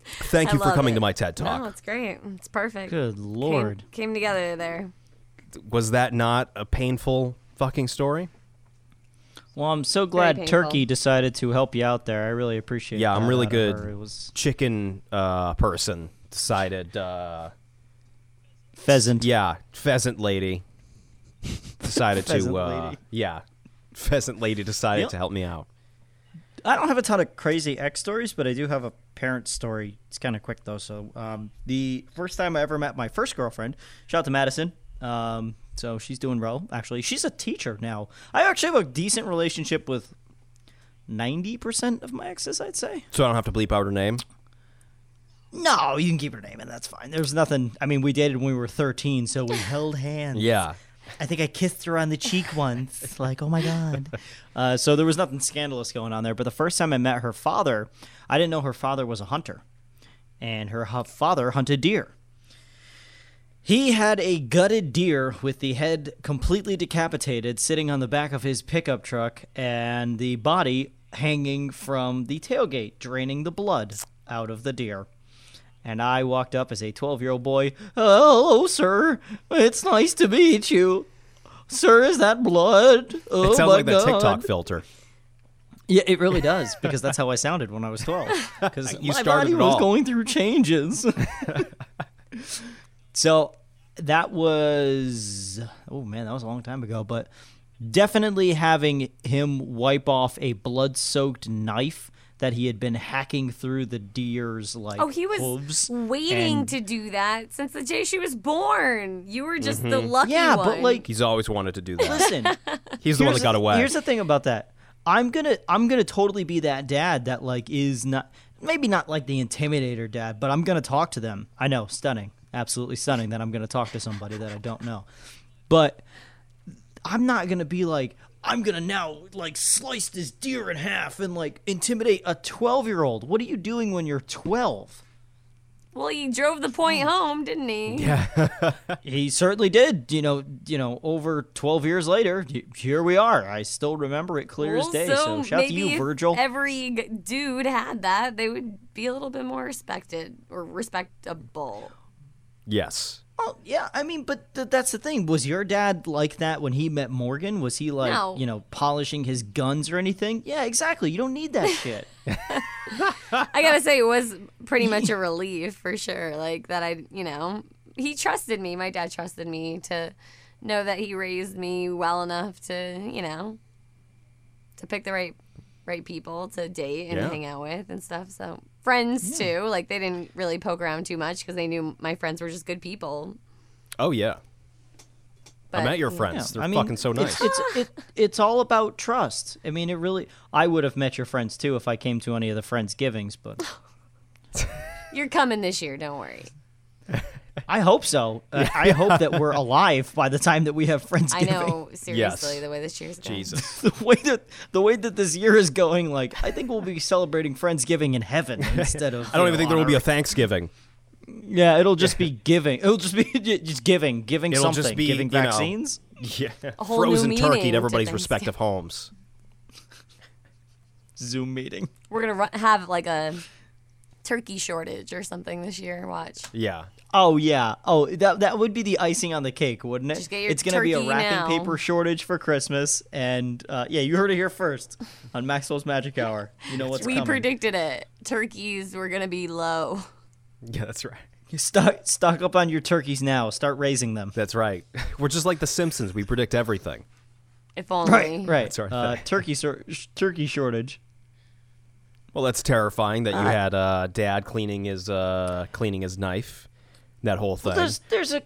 Speaker 2: Thank
Speaker 3: I
Speaker 2: you for coming
Speaker 3: it.
Speaker 2: to my TED Talk.
Speaker 3: No, it's great. It's perfect.
Speaker 1: Good lord.
Speaker 3: Came, together there.
Speaker 2: Was that not a painful fucking story?
Speaker 1: Well, I'm so glad. Turkey decided to help you out there. I really appreciate.
Speaker 2: Yeah, I'm really good.
Speaker 1: It was
Speaker 2: Chicken uh, person decided. Uh,
Speaker 1: pheasant.
Speaker 2: yeah, pheasant lady decided
Speaker 1: Pheasant
Speaker 2: to. Uh,
Speaker 1: lady.
Speaker 2: yeah, pheasant lady decided
Speaker 1: Yep.
Speaker 2: to help me out.
Speaker 1: I don't have a ton of crazy ex stories, but I do have a parent story. It's kind of quick though. So, um, the first time I ever met my first girlfriend, shout out to Madison. Um, so she's doing well. Actually, she's a teacher now. I actually have a decent relationship with ninety percent of my exes. I'd say.
Speaker 2: So I don't have to bleep out her name.
Speaker 1: No, you can keep her name, and that's fine. There's nothing. I mean, we dated when we were thirteen, so we held hands.
Speaker 2: Yeah.
Speaker 1: I think I kissed her on the cheek once. like, oh my god. Uh, so there was nothing scandalous going on there. But the first time I met her father, I didn't know her father was a hunter, and her father hunted deer. He had a gutted deer with the head completely decapitated, sitting on the back of his pickup truck, and the body hanging from the tailgate, draining the blood out of the deer. And I walked up as a 12 year old boy. Hello, sir. It's nice to meet you. Sir, is that blood? Oh,
Speaker 2: It sounds like
Speaker 1: God.
Speaker 2: TikTok filter.
Speaker 1: Yeah, it really does because that's how I sounded when I was 12. Because
Speaker 2: You
Speaker 1: my
Speaker 2: started
Speaker 1: body was
Speaker 2: all.
Speaker 1: going through changes. so that was oh man, that was a long time ago, but definitely having him wipe off a blood-soaked knife that he had been hacking through the deer's like
Speaker 3: Oh, he was
Speaker 1: hooves.
Speaker 3: waiting
Speaker 1: and-
Speaker 3: to do that since the day she was born. You were just the mm-hmm. lucky
Speaker 1: Yeah,
Speaker 3: one.
Speaker 1: but like
Speaker 2: He's always wanted to do that.
Speaker 1: listen,
Speaker 2: He's the one that got away.
Speaker 1: Here's the thing about that. I'm gonna I'm gonna totally be that dad that like is not maybe not like the intimidator dad, but I'm gonna talk to them. I know, stunning, absolutely stunning that I'm gonna talk to somebody that I don't know, but I'm not gonna be like I'm gonna now like slice this deer in half and like intimidate a 12 year old. What are you doing when you're 12?
Speaker 3: well, he drove the point hmm. home, didn't he?
Speaker 2: yeah.
Speaker 1: He certainly did. You know, you know, over 12 years later, here we are. I still remember it clear as day. So, shout out to
Speaker 3: maybe
Speaker 1: you,
Speaker 3: if
Speaker 1: Virgil.
Speaker 3: Every dude had that, they would be a little bit more respected or respectable.
Speaker 2: yes.
Speaker 1: Oh yeah, I mean, but th- that's the thing. Was your dad like that when he met Morgan? Was he like,
Speaker 3: No.
Speaker 1: you know, polishing his guns or anything? Yeah, exactly. You don't need that shit.
Speaker 3: I gotta say, it was pretty much a relief for sure. Like that, I, you know, he trusted me. My dad trusted me to know that he raised me well enough to, you know, to pick the right, right people to date and
Speaker 2: Yeah.
Speaker 3: hang out with and stuff. So friends too. Like they didn't really poke around too much because they knew my friends were just good people.
Speaker 2: Oh yeah.
Speaker 3: But
Speaker 2: I met your
Speaker 1: Yeah,
Speaker 2: friends. They're
Speaker 1: I mean,
Speaker 2: fucking so nice.
Speaker 1: It's it's, it, it's all about trust. I mean, it really. I would have met your friends too if I came to any of the friends givings, but
Speaker 3: you're coming this year. Don't worry.
Speaker 1: I hope so. Uh, I hope that we're alive by the time that we have friends
Speaker 3: I
Speaker 1: giving.
Speaker 3: know seriously the way this year's going.
Speaker 2: Jesus.
Speaker 1: the way that the way that this year is going, like I think we'll be celebrating Friendsgiving in heaven instead of.
Speaker 2: I don't
Speaker 1: you
Speaker 2: even
Speaker 1: know,
Speaker 2: think there will be a Thanksgiving.
Speaker 1: Yeah, it'll just be giving. It'll just be just giving, giving
Speaker 2: It'll
Speaker 1: something,
Speaker 2: just be,
Speaker 1: giving
Speaker 2: you know,
Speaker 1: vaccines.
Speaker 2: Yeah.
Speaker 3: whole
Speaker 2: Frozen turkey
Speaker 3: to
Speaker 2: at everybody's
Speaker 3: Thanksgiving.
Speaker 2: respective homes.
Speaker 1: Zoom meeting.
Speaker 3: We're gonna ru- have like a turkey shortage or something this year. Watch.
Speaker 2: Yeah.
Speaker 1: Oh yeah. Oh, that that would be the icing on the cake, wouldn't it?
Speaker 3: Just get your
Speaker 1: it's gonna be a wrapping
Speaker 3: now.
Speaker 1: paper shortage for Christmas, and uh, yeah, you heard it here first on Maxwell's Magic Hour. You know what's
Speaker 3: we
Speaker 1: coming.
Speaker 3: predicted it. Turkeys were gonna be low.
Speaker 2: Yeah, that's right.
Speaker 1: You stock stock up on your turkeys now. Start raising them.
Speaker 2: That's right. We're just like the Simpsons. We predict everything.
Speaker 3: If only.
Speaker 1: Right, right.
Speaker 2: That's our
Speaker 1: Uh, turkey sor- sh- turkey shortage.
Speaker 2: Well, that's terrifying that you had uh, dad cleaning his uh, cleaning his knife. That whole thing.
Speaker 1: There's there's a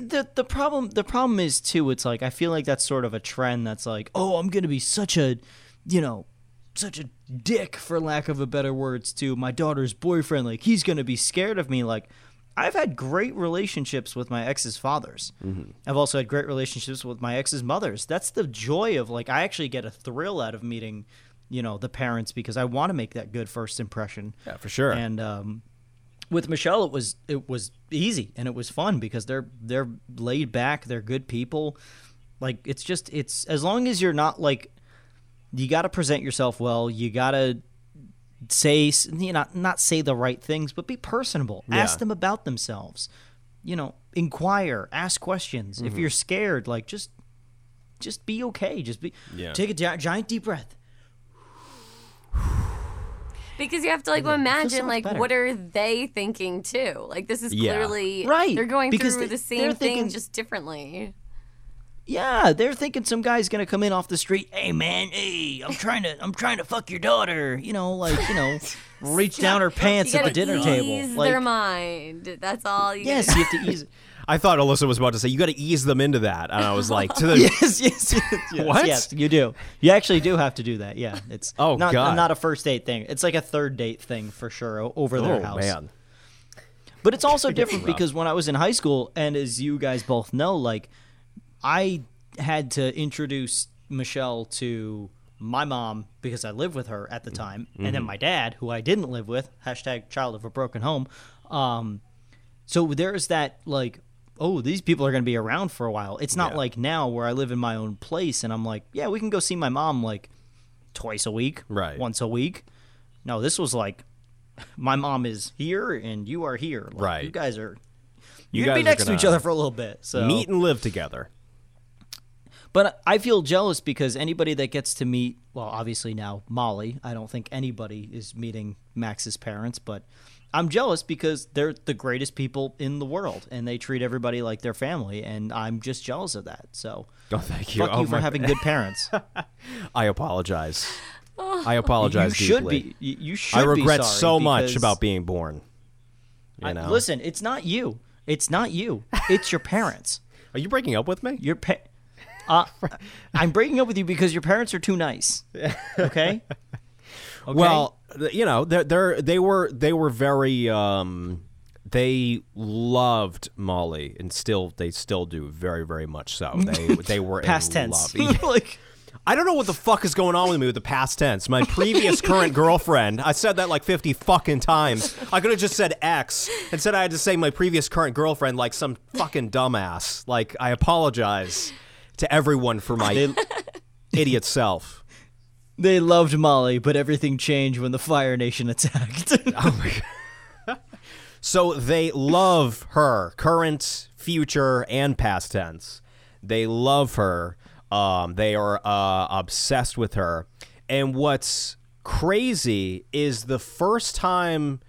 Speaker 1: the the problem the problem is too. It's like I feel like that's sort of a trend. That's like, oh, I'm gonna be such a, you know, such a dick for lack of a better words to my daughter's boyfriend. Like he's gonna be scared of me. Like I've had great relationships with my ex's fathers. I've also had great relationships with my ex's mothers. That's the joy of like I actually get a thrill out of meeting, you know, the parents because I want to make that good first impression.
Speaker 2: yeah, for sure.
Speaker 1: And um, with Michelle, it was it was easy and it was fun because they're they're laid back, they're good people. Like it's just it's as long as you're not like you got to present yourself well. You got to say you know not say the right things, but be personable.
Speaker 2: Yeah.
Speaker 1: Ask them about themselves. You know, inquire, ask questions.
Speaker 2: Mm-hmm.
Speaker 1: If you're scared, like just just be okay. Just be
Speaker 2: Yeah.
Speaker 1: take a gi- giant deep breath.
Speaker 3: Because you have to like imagine like
Speaker 1: better.
Speaker 3: what are they thinking too? Like this is
Speaker 2: Yeah.
Speaker 3: clearly
Speaker 1: Right,
Speaker 3: They're going
Speaker 1: because
Speaker 3: through
Speaker 1: they-
Speaker 3: the same thing just differently.
Speaker 1: Yeah, they're thinking some guy's gonna come in off the street. Hey man, hey, I'm trying to, I'm trying to fuck your daughter. You know, like you know, reach down her pants at the dinner
Speaker 3: ease
Speaker 1: table.
Speaker 3: their
Speaker 1: Like,
Speaker 3: mind. That's all. You
Speaker 1: yes, you have to ease.
Speaker 2: I thought Alyssa was about to say you got to ease them into that, and I was like, to the
Speaker 1: yes, yes, yes, yes,
Speaker 2: What?
Speaker 1: yes, you do. You actually do have to do that. Yeah, it's
Speaker 2: Oh,
Speaker 1: not
Speaker 2: God.
Speaker 1: not a first date thing. It's like a third date thing for sure over their
Speaker 2: oh
Speaker 1: house.
Speaker 2: man,
Speaker 1: But it's also different because when I was in high school, and as you guys both know, like I had to introduce Michelle to my mom because I lived with her at the time, and
Speaker 2: Mm-hmm.
Speaker 1: then my dad, who I didn't live with, hashtag child of a broken home. Um, so there's that like, oh, these people are going to be around for a while. It's not
Speaker 2: Yeah.
Speaker 1: like now where I live in my own place and I'm like, yeah, we can go see my mom like twice a week,
Speaker 2: Right.
Speaker 1: Once a week. No, this was like, my mom is here and you are here. Like,
Speaker 2: Right.
Speaker 1: You guys are.
Speaker 2: You
Speaker 1: You're gonna be next to each other for a little bit. So
Speaker 2: meet and live together.
Speaker 1: but I feel jealous because anybody that gets to meet, well, obviously now Molly, I don't think anybody is meeting Max's parents, but I'm jealous because they're the greatest people in the world and they treat everybody like their family, and I'm just jealous of that. So,
Speaker 2: Oh, thank you.
Speaker 1: fuck
Speaker 2: oh,
Speaker 1: you for
Speaker 2: my-
Speaker 1: having good parents.
Speaker 2: I apologize. I apologize
Speaker 1: you should
Speaker 2: deeply.
Speaker 1: be. You, you should.
Speaker 2: I regret
Speaker 1: be sorry
Speaker 2: so much about being born. You
Speaker 1: I-
Speaker 2: know.
Speaker 1: listen, it's not you. It's not you. It's your parents.
Speaker 2: Are you breaking up with me?
Speaker 1: Your pa- uh, I'm breaking up with you because your parents are too nice. Okay. Okay?
Speaker 2: Well, th- you know, they're, they're they were they were very um they loved Molly and still they still do very very much so. They they were
Speaker 1: past
Speaker 2: in
Speaker 1: tense. like,
Speaker 2: I don't know what the fuck is going on with me with the past tense. My previous current girlfriend, I said that like 50 fucking times. I could have just said X. and said I had to say my previous current girlfriend like some fucking dumbass. Like I apologize to everyone for my idiot self.
Speaker 1: They loved Molly, but everything changed when the Fire Nation attacked.
Speaker 2: So they love her, current, future, and past tense. They love her. Um, they are uh, obsessed with her. And what's crazy is the first time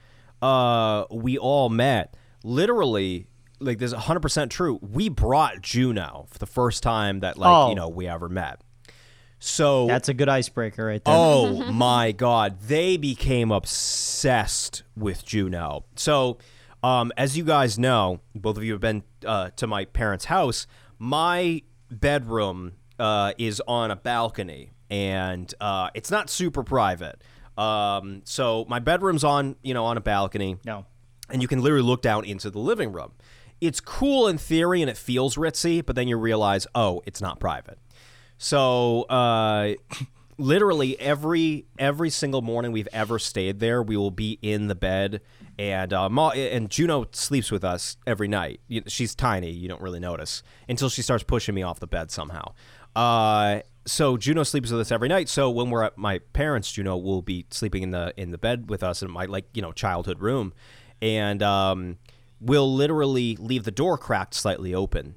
Speaker 2: uh, we all met, literally, like this is 100% true. We brought Juno for the first time that, like,
Speaker 1: Oh.
Speaker 2: you know, we ever met. So
Speaker 1: That's a good icebreaker right there.
Speaker 2: Oh my god, they became obsessed with Juno. So, um, as you guys know, both of you have been uh, to my parents' house. My bedroom uh, is on a balcony, and uh, it's not super private. Um, so my bedroom's on, you know, on a balcony
Speaker 1: No.
Speaker 2: and you can literally look down into the living room. It's cool in theory and it feels ritzy, but then you realize, oh, it's not private. So, uh, literally every every single morning we've ever stayed there, we will be in the bed, and uh, Ma- and Juno sleeps with us every night. She's tiny, you don't really notice until she starts pushing me off the bed somehow. Uh, so Juno sleeps with us every night. So when we're at my parents, Juno will be sleeping in the in the bed with us in my like you know childhood room, and um, we'll literally leave the door cracked slightly open.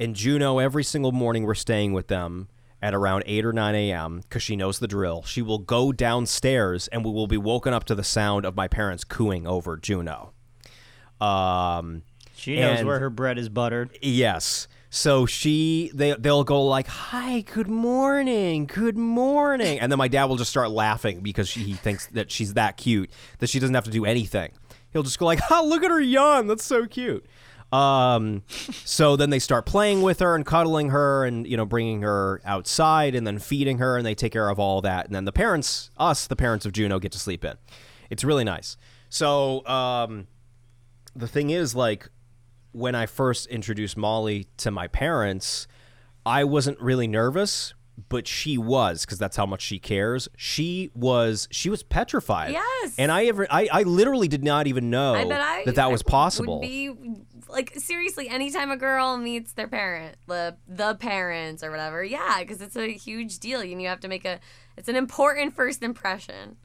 Speaker 2: And Juno, every single morning we're staying with them at around 8 or 9 a.m. because she knows the drill. She will go downstairs and we will be woken up to the sound of my parents cooing over Juno. Um,
Speaker 1: She knows
Speaker 2: And-
Speaker 1: where her bread is buttered.
Speaker 2: Yes. So she they they'll go like, "Hi, good morning, good morning," and then my dad will just start laughing because she, he thinks that she's that cute that she doesn't have to do anything. He'll just go like, "Oh, look at her yawn. That's so cute." Um, so then they start playing with her and cuddling her and you know bringing her outside and then feeding her and they take care of all that and then the parents, us, the parents of Juno, get to sleep in. It's really nice. So um, the thing is like when I first introduced Molly to my parents, I wasn't really nervous, but she was because that's how much she cares. She was she was petrified.
Speaker 3: Yes.
Speaker 2: and I ever I, I literally did not even know
Speaker 3: I I
Speaker 2: that that was possible.
Speaker 3: Be like seriously, anytime a girl meets their parent, the the parents or whatever, yeah, because it's a huge deal, and you have to make a. It's an important first impression.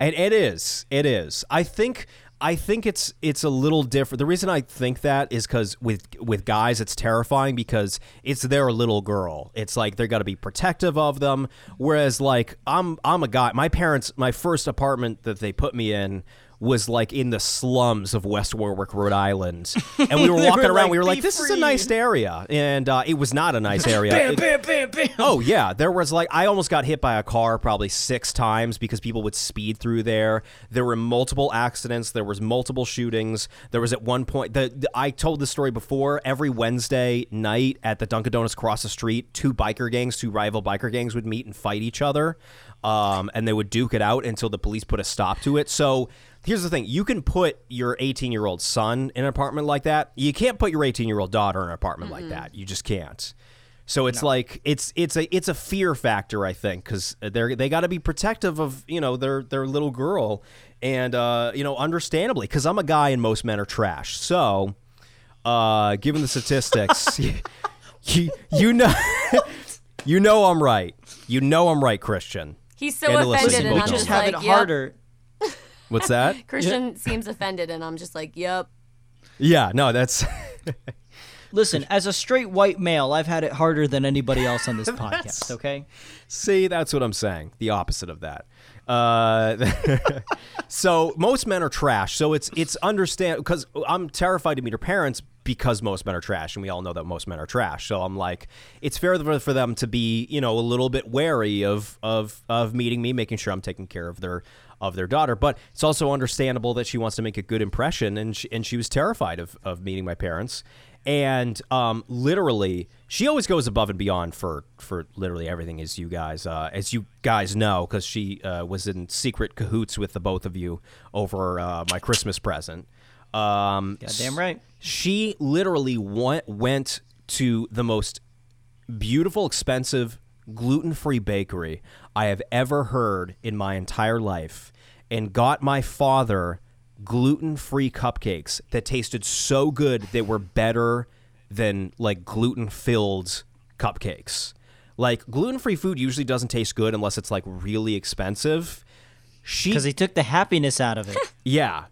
Speaker 2: And it is. It is. I think I think it's it's a little different. The reason I think that is cuz with with guys it's terrifying because it's their little girl. It's like they're to be protective of them whereas like I'm I'm a guy. My parents my first apartment that they put me in was like in the slums of West Warwick, Rhode Island. And we were walking
Speaker 1: were
Speaker 2: around.
Speaker 1: like,
Speaker 2: we were like, this is a nice area. And uh, it was not a nice area. It-
Speaker 1: bam, bam, bam.
Speaker 2: Oh yeah, there was like I almost got hit by a car probably six times because people would speed through there. There were multiple accidents. There was multiple shootings. There was at one point the, the I told this story before. Every Wednesday night at the Dunkin' Donuts across the street, two biker gangs, two rival biker gangs would meet and fight each other, um, and they would duke it out until the police put a stop to it. So. Here's the thing: you can put your 18 year old son in an apartment like that. You can't put your 18 year old daughter in an apartment like that. You just can't. So it's like it's it's a it's a fear factor, I think, because they're they got to be protective of you know their their little girl, and uh, you know understandably, because I'm a guy and most men are trash. So, uh, given the statistics, you you know you know I'm right. You know I'm right, Christian.
Speaker 3: He's so
Speaker 2: And
Speaker 3: offended, and
Speaker 2: we
Speaker 3: I'm
Speaker 1: just
Speaker 3: just
Speaker 1: have
Speaker 3: like,
Speaker 1: it
Speaker 3: yep.
Speaker 1: harder.
Speaker 2: What's that?
Speaker 3: Christian seems offended, and I'm just like, yep.
Speaker 2: yeah, no, that's
Speaker 1: Listen, as a straight white male, I've had it harder than anybody else on this podcast. Okay.
Speaker 2: See, that's what I'm saying. The opposite of that. Uh, so most men are trash. So it's it's understand because I'm terrified to meet her parents because most men are trash, and we all know that most men are trash. So I'm like, it's fair for, them to be you know a little bit wary of of of meeting me, making sure I'm taking care of their of their daughter. But it's also understandable that she wants to make a good impression, and she, and she was terrified of of meeting my parents. And um, literally, she always goes above and beyond for for literally everything, as you guys uh, as you guys know, because she uh, was in secret cahoots with the both of you over uh, my Christmas present. Um,
Speaker 1: Goddamn right.
Speaker 2: She literally went went to the most beautiful, expensive, gluten free bakery I have ever heard in my entire life and got my father gluten free cupcakes that tasted so good they were better than like gluten filled cupcakes. Like gluten free food usually doesn't taste good unless it's like really expensive. She
Speaker 1: Because he took the happiness out of it.
Speaker 2: yeah,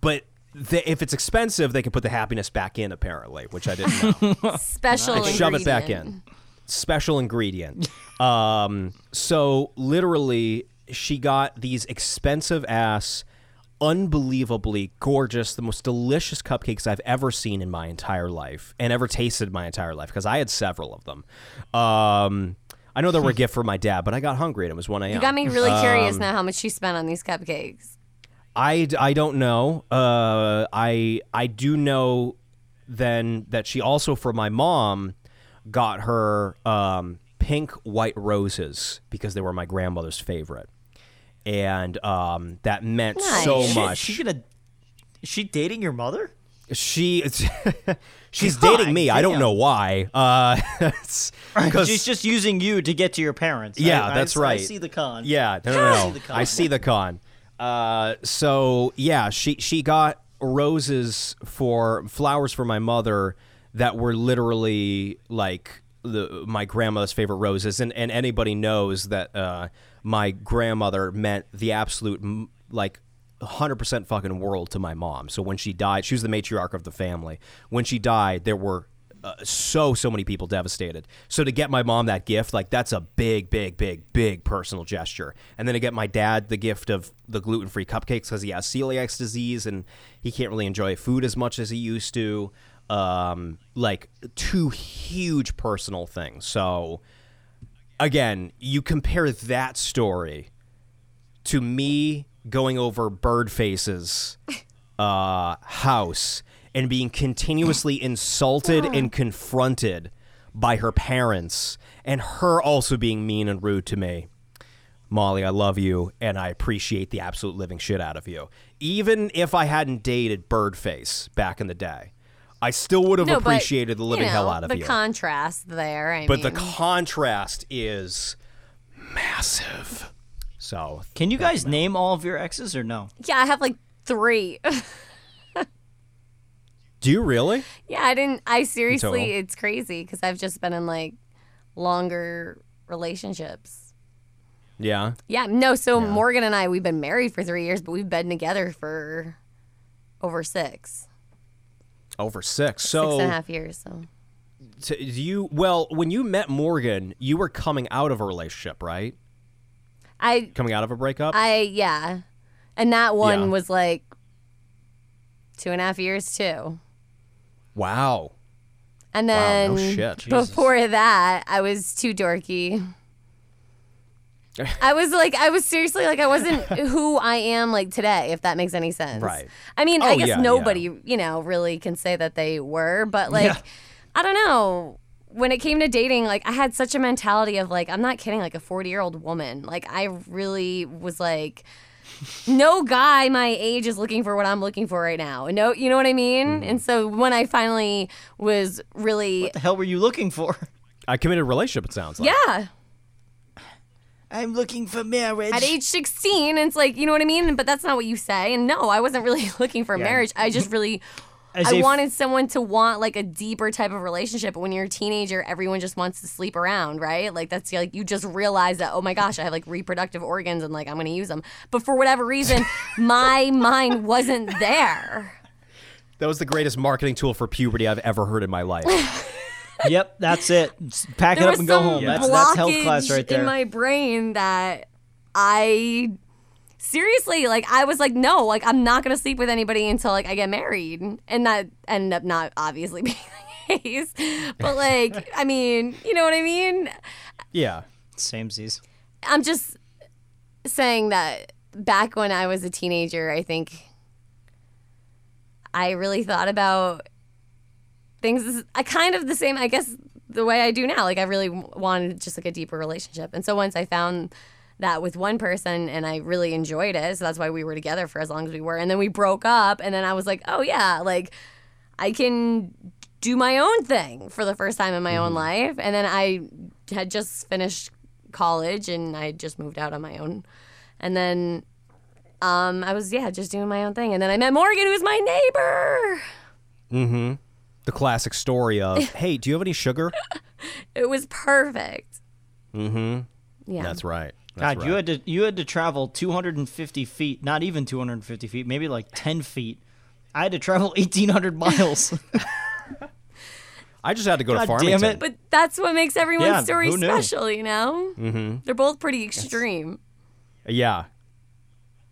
Speaker 2: but the, if it's expensive, they can put the happiness back in apparently, which I didn't know.
Speaker 3: Special
Speaker 2: and shove it back in. Special ingredient. um, so literally, she got these expensive ass, unbelievably gorgeous, the most delicious cupcakes I've ever seen in my entire life and ever tasted in my entire life because I had several of them. Um, I know they were a gift for my dad, but I got hungry and it was 1 a.m.
Speaker 3: You got me really
Speaker 2: Um,
Speaker 3: curious now how much she spent on these cupcakes.
Speaker 2: I, I don't know. Uh, I I do know then that she also for my mom got her um, pink white roses because they were my grandmother's favorite, and um, that meant so
Speaker 3: Nice.
Speaker 2: much.
Speaker 1: She gonna? Is she dating your mother?
Speaker 2: She she's
Speaker 1: God
Speaker 2: dating me. I don't know why. Uh,
Speaker 1: She's just using you to get to your parents.
Speaker 2: Yeah,
Speaker 1: I-
Speaker 2: that's
Speaker 1: I
Speaker 2: right.
Speaker 1: I see the con.
Speaker 2: Yeah, no, no, no. I see the con. Uh, so yeah, she she got roses for flowers for my mother that were literally like the my grandmother's favorite roses, and and anybody knows that uh, my grandmother meant the absolute like. 100% fucking world to my mom. So when she died, she was the matriarch of the family. When she died, there were uh, so so many people devastated. So to get my mom that gift, like that's a big, big, big, big personal gesture. And then to get my dad the gift of the gluten free cupcakes because he has celiac disease and he can't really enjoy food as much as he used to. Um, like two huge personal things. So again, you compare that story to me going over Birdface's uh, house and being continuously insulted and confronted by her parents, and her also being mean and rude to me. Molly, I love you, and I appreciate the absolute living shit out of you. Even if I hadn't dated Birdface back in the day, I still would have
Speaker 3: No, but,
Speaker 2: appreciated the living
Speaker 3: you know,
Speaker 2: hell out of
Speaker 3: the
Speaker 2: you.
Speaker 3: The contrast there. I
Speaker 2: but the contrast is massive. So
Speaker 1: Can you guys name all of your exes or no?
Speaker 3: yeah, I have like three.
Speaker 2: Do you really?
Speaker 3: yeah, I didn't. I seriously, it's crazy because I've just been in like longer relationships.
Speaker 2: Yeah.
Speaker 3: Yeah, no. So Morgan and I, we've been married for three years, but we've been together for over six,
Speaker 2: Over six.
Speaker 3: six
Speaker 2: So
Speaker 3: and a half years. So
Speaker 2: do you well, when you met Morgan, you were coming out of a relationship, right?
Speaker 3: I,
Speaker 2: Coming out of a breakup?
Speaker 3: I, yeah, and that one
Speaker 2: Yeah.
Speaker 3: was like two and a half years too.
Speaker 2: Wow.
Speaker 3: And
Speaker 2: Wow,
Speaker 3: then
Speaker 2: no shit.
Speaker 3: before that, I was too dorky. I was like, I was seriously like, I wasn't who I am like today, if that makes any sense.
Speaker 2: Right.
Speaker 3: I mean,
Speaker 2: Oh,
Speaker 3: I guess
Speaker 2: yeah,
Speaker 3: nobody, you know, really can say that they were, but like,
Speaker 1: Yeah.
Speaker 3: I don't know. When it came to dating, like, I had such a mentality of like, I'm not kidding, like a 40 year old woman. Like, I really was like, no guy my age is looking for what I'm looking for right now. No, you know what I mean?
Speaker 2: Mm-hmm.
Speaker 3: And so when I finally was really,
Speaker 1: What the hell were you looking for?
Speaker 2: I committed a relationship, it sounds like.
Speaker 3: yeah,
Speaker 1: I'm looking for marriage.
Speaker 3: at age 16 it's like you know what i mean but that's not what you say and no i wasn't really looking for marriage i just really
Speaker 1: As
Speaker 3: i
Speaker 1: a f-
Speaker 3: wanted someone to want like a deeper type of relationship but when you're a teenager everyone just wants to sleep around right like that's like you just realize that oh my gosh i have like reproductive organs and like i'm gonna use them but for whatever reason my mind wasn't there
Speaker 2: That was the greatest marketing tool for puberty I've ever heard in my life.
Speaker 1: Yep, that's it. S- Pack
Speaker 3: there
Speaker 1: it up and go
Speaker 3: some
Speaker 1: home. That's that's health class right there.
Speaker 3: in my brain that I seriously like I was like no like I'm not gonna sleep with anybody until like I get married and that ended up not obviously being the case but like I mean you know what I mean
Speaker 2: yeah.
Speaker 1: Same Z's.
Speaker 3: I'm just saying that back when I was a teenager I think I really thought about things I uh, kind of the same I guess the way I do now like I really wanted just like a deeper relationship and so once I found that with one person and I really enjoyed it so that's why we were together for as long as we were and then we broke up and then I was like oh yeah like I can do my own thing for the first time in my own life and then I had just finished college and I just moved out on my own and then um, I was yeah just doing my own thing and then I met Morgan who was my neighbor
Speaker 2: Mm-hmm. The classic story of, hey, do you have any sugar?
Speaker 3: It was perfect.
Speaker 2: Mm-hmm.
Speaker 3: Yeah.
Speaker 2: That's right. That's
Speaker 1: God,
Speaker 2: right.
Speaker 1: you had to you had to travel 250 feet, not even 250 feet, maybe like 10 feet. I had to travel 1,800 miles.
Speaker 2: I just had to go to
Speaker 1: God damn
Speaker 2: Farmington.
Speaker 1: it.
Speaker 3: But that's what makes everyone's
Speaker 1: Yeah,
Speaker 3: story special, you know?
Speaker 2: Mm-hmm.
Speaker 3: They're both pretty extreme.
Speaker 2: Yeah.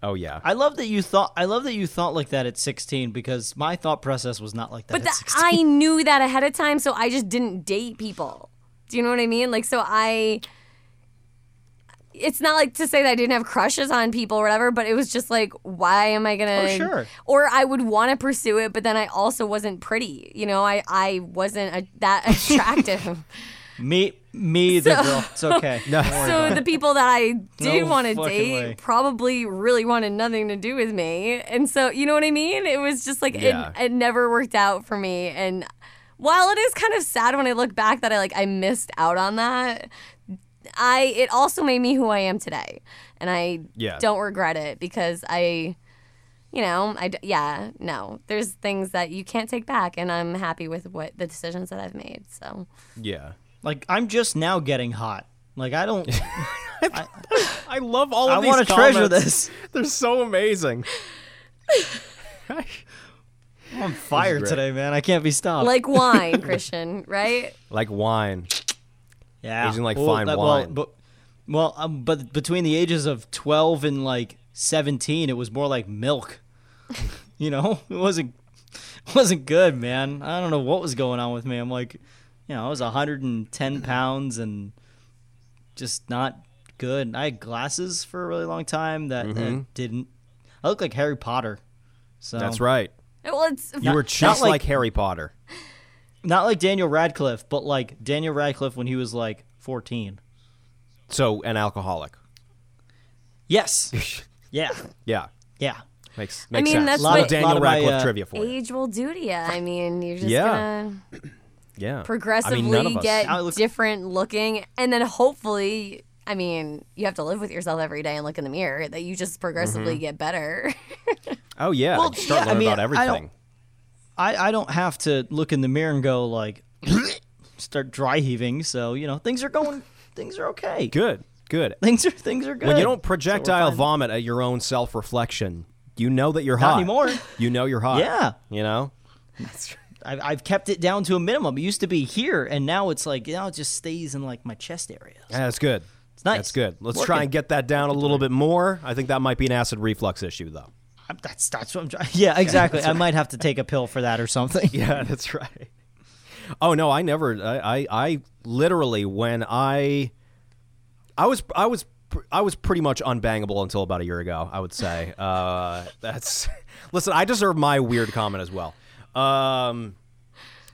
Speaker 2: Oh yeah.
Speaker 1: I love that you thought I love that you thought like that at 16 because my thought process was not like that
Speaker 3: But
Speaker 1: at
Speaker 3: that,
Speaker 1: 16.
Speaker 3: I knew that ahead of time, so I just didn't date people. Do you know what I mean? Like, so I. It's not like to say that I didn't have crushes on people or whatever, but it was just like, why am I gonna?
Speaker 1: Oh, sure.
Speaker 3: Or I would want to pursue it, but then I also wasn't pretty. You know, I I wasn't a, that attractive.
Speaker 1: me me the girl. It's okay.
Speaker 2: No.
Speaker 3: So the people that I did
Speaker 1: No
Speaker 3: want to date
Speaker 1: way.
Speaker 3: probably really wanted nothing to do with me. And so, you know what I mean? It was just like
Speaker 2: Yeah.
Speaker 3: it, it never worked out for me. And while it is kind of sad when I look back that I like I missed out on that, I it also made me who I am today. And I
Speaker 2: Yeah.
Speaker 3: don't regret it because I you know, I yeah, no. There's things that you can't take back and I'm happy with what the decisions that I've made. So,
Speaker 2: Yeah.
Speaker 1: Like I'm just now getting hot. Like I don't.
Speaker 2: I love all
Speaker 1: I
Speaker 2: of these
Speaker 1: want to treasure this.
Speaker 2: They're so amazing.
Speaker 1: I'm on fire today, man. I can't be stopped.
Speaker 3: Like wine, Christian, right?
Speaker 2: like wine.
Speaker 1: Yeah,
Speaker 2: aging like fine
Speaker 1: that-
Speaker 2: wine.
Speaker 1: Well, but, well um, but between the ages of 12 and like 17, it was more like milk. you know, it wasn't it wasn't good, man. I don't know what was going on with me. I'm like, you know, I was 110 pounds and just not good. I had glasses for a really long time that, that
Speaker 2: Mm-hmm.
Speaker 1: didn't. I look like Harry Potter. So
Speaker 2: That's right.
Speaker 3: Well, it's
Speaker 2: You were just
Speaker 1: like-
Speaker 2: like Harry Potter.
Speaker 1: Not like Daniel Radcliffe, but like Daniel Radcliffe when he was like 14.
Speaker 2: So an alcoholic.
Speaker 1: Yes. yeah.
Speaker 2: Yeah.
Speaker 1: Yeah.
Speaker 2: Makes makes
Speaker 3: I mean,
Speaker 2: sense.
Speaker 3: that's
Speaker 2: a lot
Speaker 3: what-
Speaker 2: of Daniel
Speaker 1: lot of my,
Speaker 2: Radcliffe
Speaker 1: uh,
Speaker 2: trivia for you.
Speaker 3: age will do to you. I mean, you're just
Speaker 2: Yeah.
Speaker 3: gonna
Speaker 2: Yeah.
Speaker 3: progressively
Speaker 2: I mean, none of us.
Speaker 3: get
Speaker 1: I look-
Speaker 3: different looking, and then hopefully, I mean, you have to live with yourself every day and look in the mirror. That you just progressively
Speaker 2: Mm-hmm.
Speaker 3: get better.
Speaker 2: Oh yeah.
Speaker 1: Well,
Speaker 2: start
Speaker 1: yeah, I
Speaker 2: learning
Speaker 1: mean,
Speaker 2: about
Speaker 1: I don't-
Speaker 2: everything.
Speaker 1: I, I don't have to look in the mirror and go like start dry heaving. So, you know, things are going things are okay.
Speaker 2: Good. Good.
Speaker 1: Things are things are good.
Speaker 2: When you don't projectile
Speaker 1: fine.
Speaker 2: vomit at your own self reflection, you know that you're
Speaker 1: Not
Speaker 2: hot.
Speaker 1: anymore.
Speaker 2: You know you're hot.
Speaker 1: Yeah.
Speaker 2: You know?
Speaker 1: That's I've, I've kept it down to a minimum. It used to be here, and now it's like you now it just stays in like my chest area.
Speaker 2: Yeah, that's good.
Speaker 1: It's nice.
Speaker 2: That's good. Let's
Speaker 1: Working.
Speaker 2: try and get that down a little bit more. I think that might be an acid reflux issue, though.
Speaker 1: I'm- That's that's what I'm trying. Yeah, exactly. I might have to take a pill for that or something.
Speaker 2: Yeah, that's right. Oh no, I never. I, I, I literally when I, I was, I was, I was pretty much unbangable until about a year ago. I would say. Uh, that's. Listen, I deserve my weird comment as well. Um,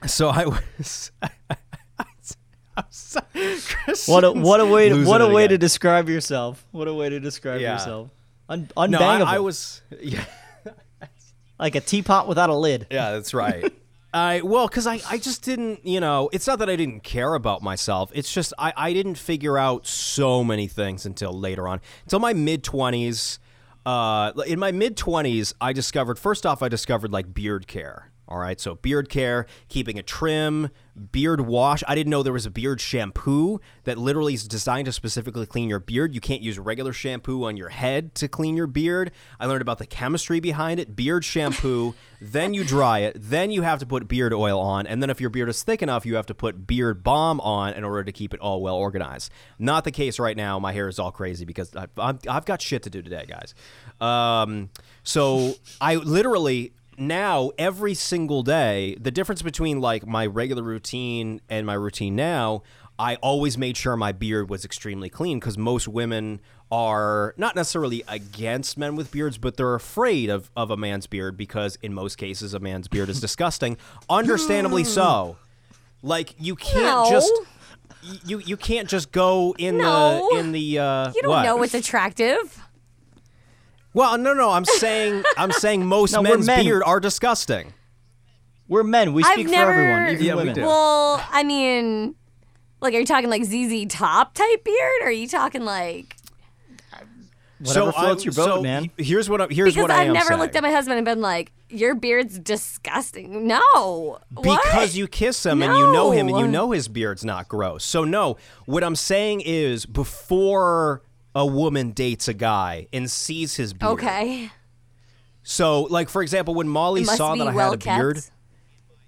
Speaker 2: so I was.
Speaker 1: What a what a way to, what a way
Speaker 2: again.
Speaker 1: to describe yourself. What a way to describe
Speaker 2: Yeah.
Speaker 1: yourself. Un,
Speaker 2: No. I, I was. Yeah.
Speaker 1: like a teapot without a lid.
Speaker 2: Yeah, that's right. I well, because I, I just didn't, you know, it's not that I didn't care about myself. It's just I, I didn't figure out so many things until later on. Until my mid twenties. Uh, in my mid twenties, I discovered first off, I discovered like beard care. All right, so beard care, keeping it trim, beard wash. I didn't know there was a beard shampoo that literally is designed to specifically clean your beard. You can't use regular shampoo on your head to clean your beard. I learned about the chemistry behind it. Beard shampoo, then you dry it, then you have to put beard oil on, and then if your beard is thick enough, you have to put beard balm on in order to keep it all well organized. Not the case right now. My hair is all crazy because I've, I've, I've got shit to do today, guys. Um, so I literally now every single day the difference between like my regular routine and my routine now i always made sure my beard was extremely clean because most women are not necessarily against men with beards but they're afraid of, of a man's beard because in most cases a man's beard is disgusting understandably so like you can't
Speaker 3: No.
Speaker 2: just you you can't just go in
Speaker 3: No.
Speaker 2: the in the uh
Speaker 3: You don't
Speaker 2: what?
Speaker 3: know what's attractive.
Speaker 2: Well no no i'm saying i'm saying most
Speaker 1: No, we're
Speaker 2: men's
Speaker 1: men.
Speaker 2: beard are disgusting
Speaker 1: We're men. We
Speaker 3: I've
Speaker 1: speak
Speaker 3: never.
Speaker 1: for everyone, even
Speaker 2: Yeah, we
Speaker 1: women.
Speaker 2: do.
Speaker 3: Well, I mean, like, are you talking like ZZ Top type beard, or are you talking like?
Speaker 1: Whatever floats
Speaker 2: I-
Speaker 1: your boat,
Speaker 2: so
Speaker 1: man.
Speaker 2: he- Here's what I, here's
Speaker 3: Because
Speaker 2: what I
Speaker 3: I've
Speaker 2: am
Speaker 3: never
Speaker 2: saying.
Speaker 3: looked at my husband and been like, "Your beard's disgusting." No, What?
Speaker 2: because you kiss him and you know him and you
Speaker 3: No.
Speaker 2: know his beard's not gross. So no, what I'm saying is before a woman dates a guy and sees his beard.
Speaker 3: Okay.
Speaker 2: So like for example, when Molly saw that I
Speaker 3: well
Speaker 2: had a beard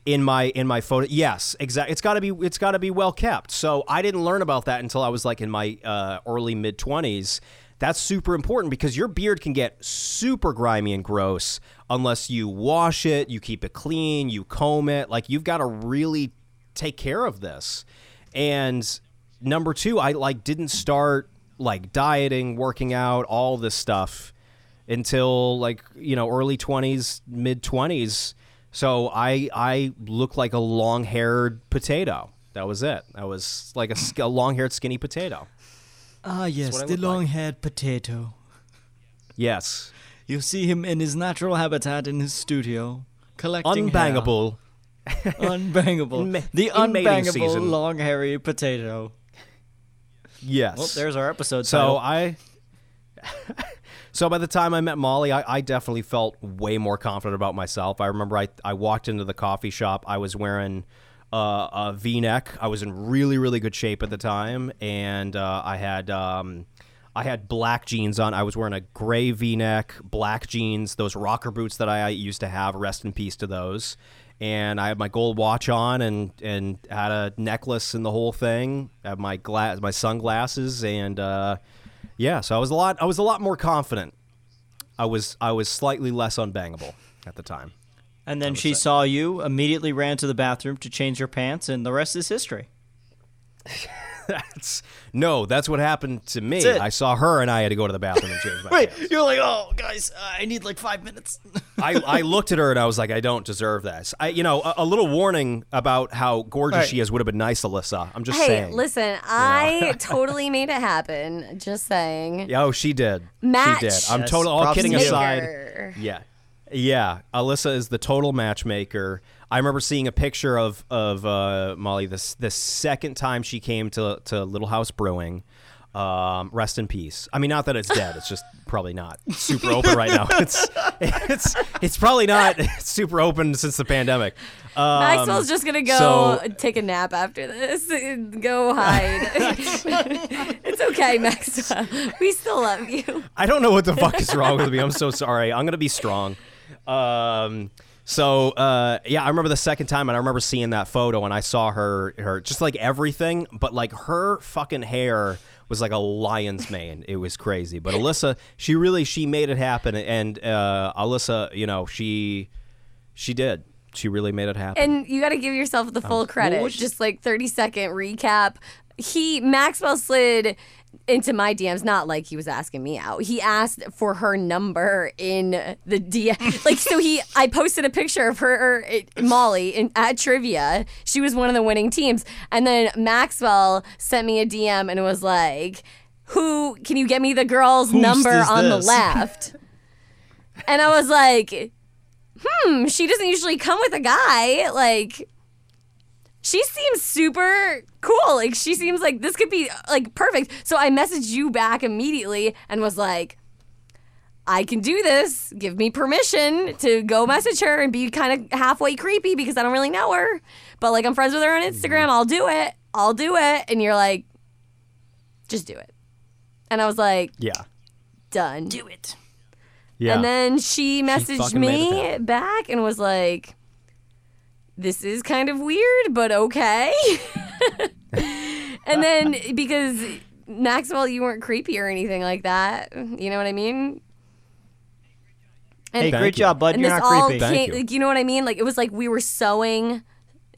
Speaker 2: in my in my photo, yes, exactly. It's got to be it's got to be well kept. So I didn't learn about that until I was like in my uh, early mid twenties. That's super important because your beard can get super grimy and gross unless you wash it, you keep it clean, you comb it. Like you've got to really take care of this. And number two, I like didn't start like dieting, working out, all this stuff until like you know early 20s mid 20s so i i looked like a long-haired potato. That was it. I was like a, a long-haired skinny potato.
Speaker 1: Ah, yes, the long-haired potato.
Speaker 2: yes.
Speaker 1: You see him in his natural habitat in his studio, collecting
Speaker 2: unbangable.
Speaker 1: Unbangable, the unbangable long-hairy potato.
Speaker 2: Yes
Speaker 1: Well, there's our episode.
Speaker 2: so
Speaker 1: title.
Speaker 2: i so by the time i met molly I, I definitely felt way more confident about myself i remember i, I walked into the coffee shop i was wearing uh, a V-neck. I was in really really good shape at the time, and uh, I had. Um, I had black jeans on. I was wearing a gray V-neck, black jeans, those rocker boots that I used to have. Rest in peace to those. And I had my gold watch on, and and had a necklace and the whole thing. I had my glass, my sunglasses, and uh, yeah. So I was a lot. I was a lot more confident. I was I was slightly less unbangable at the time.
Speaker 1: And then she saw you, immediately ran to the bathroom to change her pants, and the rest is history.
Speaker 2: That's no. That's what happened to me. I saw her, and I had to go to the bathroom and change my pants.
Speaker 1: you're like, oh, guys, uh, I need like five minutes.
Speaker 2: I, I looked at her and I was like, I don't deserve this. I, you know, a, a little warning about how gorgeous
Speaker 1: Right.
Speaker 2: she is would have been nice, Alyssa. I'm just
Speaker 3: Hey,
Speaker 2: saying.
Speaker 3: listen, I totally made it happen. Just saying.
Speaker 2: Yeah, Oh, she did.
Speaker 3: Match.
Speaker 2: She did. I'm
Speaker 1: Yes,
Speaker 2: totally all kidding
Speaker 1: to
Speaker 2: aside. Yeah. Yeah. Alyssa is the total matchmaker. I remember seeing a picture of of uh, Molly this the second time she came to to Little House Brewing. Um, rest in peace. I mean, not that it's dead. It's just probably not super open right now. It's it's it's probably not super open since the pandemic. Um,
Speaker 3: Maxwell's just gonna go
Speaker 2: so-
Speaker 3: take a nap after this. Go hide. it's okay, Maxwell. We still love you.
Speaker 2: I don't know what the fuck is wrong with me. I'm so sorry. I'm gonna be strong. Um, so uh, yeah, I remember the second time, and I remember seeing that photo, and I saw her, her just like everything, but like her fucking hair was like a lion's mane. It was crazy. But Alyssa, she really she made it happen, and uh, Alyssa, you know, she she did. She really made it happen.
Speaker 3: And you got to give yourself the full credit.
Speaker 1: was-
Speaker 3: Just like 30 second recap. He Maxwell slid into my DMs, not like he was asking me out. He asked for her number in the DM. like so, he I posted a picture of her eh, Molly in, at trivia. She was one of the winning teams, and then Maxwell sent me a DM and it was like, "Who can you get me the girl's
Speaker 1: Who's
Speaker 3: number
Speaker 1: this
Speaker 3: on the left?" and I was like hmm, she doesn't usually come with a guy. Like, she seems super cool. Like, she seems like this could be like perfect. So I messaged you back immediately and was like, I can do this. Give me permission to go message her and be kind of halfway creepy because I don't really know her. But like, I'm friends with her on Instagram. I'll do it. I'll do it. And you're like, just do it. And I was like,
Speaker 2: yeah,
Speaker 3: done.
Speaker 1: Do it.
Speaker 2: yeah.
Speaker 3: And then she messaged
Speaker 2: fucking
Speaker 3: me back and was like, this is kind of weird, but okay. and then because Maxwell, you weren't creepy or anything like that. You know what I mean?
Speaker 1: Hey, great
Speaker 2: you.
Speaker 1: job, bud.
Speaker 3: And
Speaker 1: You're
Speaker 3: this
Speaker 1: not
Speaker 3: all
Speaker 1: creepy.
Speaker 2: Thank
Speaker 3: came,
Speaker 2: you.
Speaker 3: like, you know what I mean? Like, it was like we were sewing.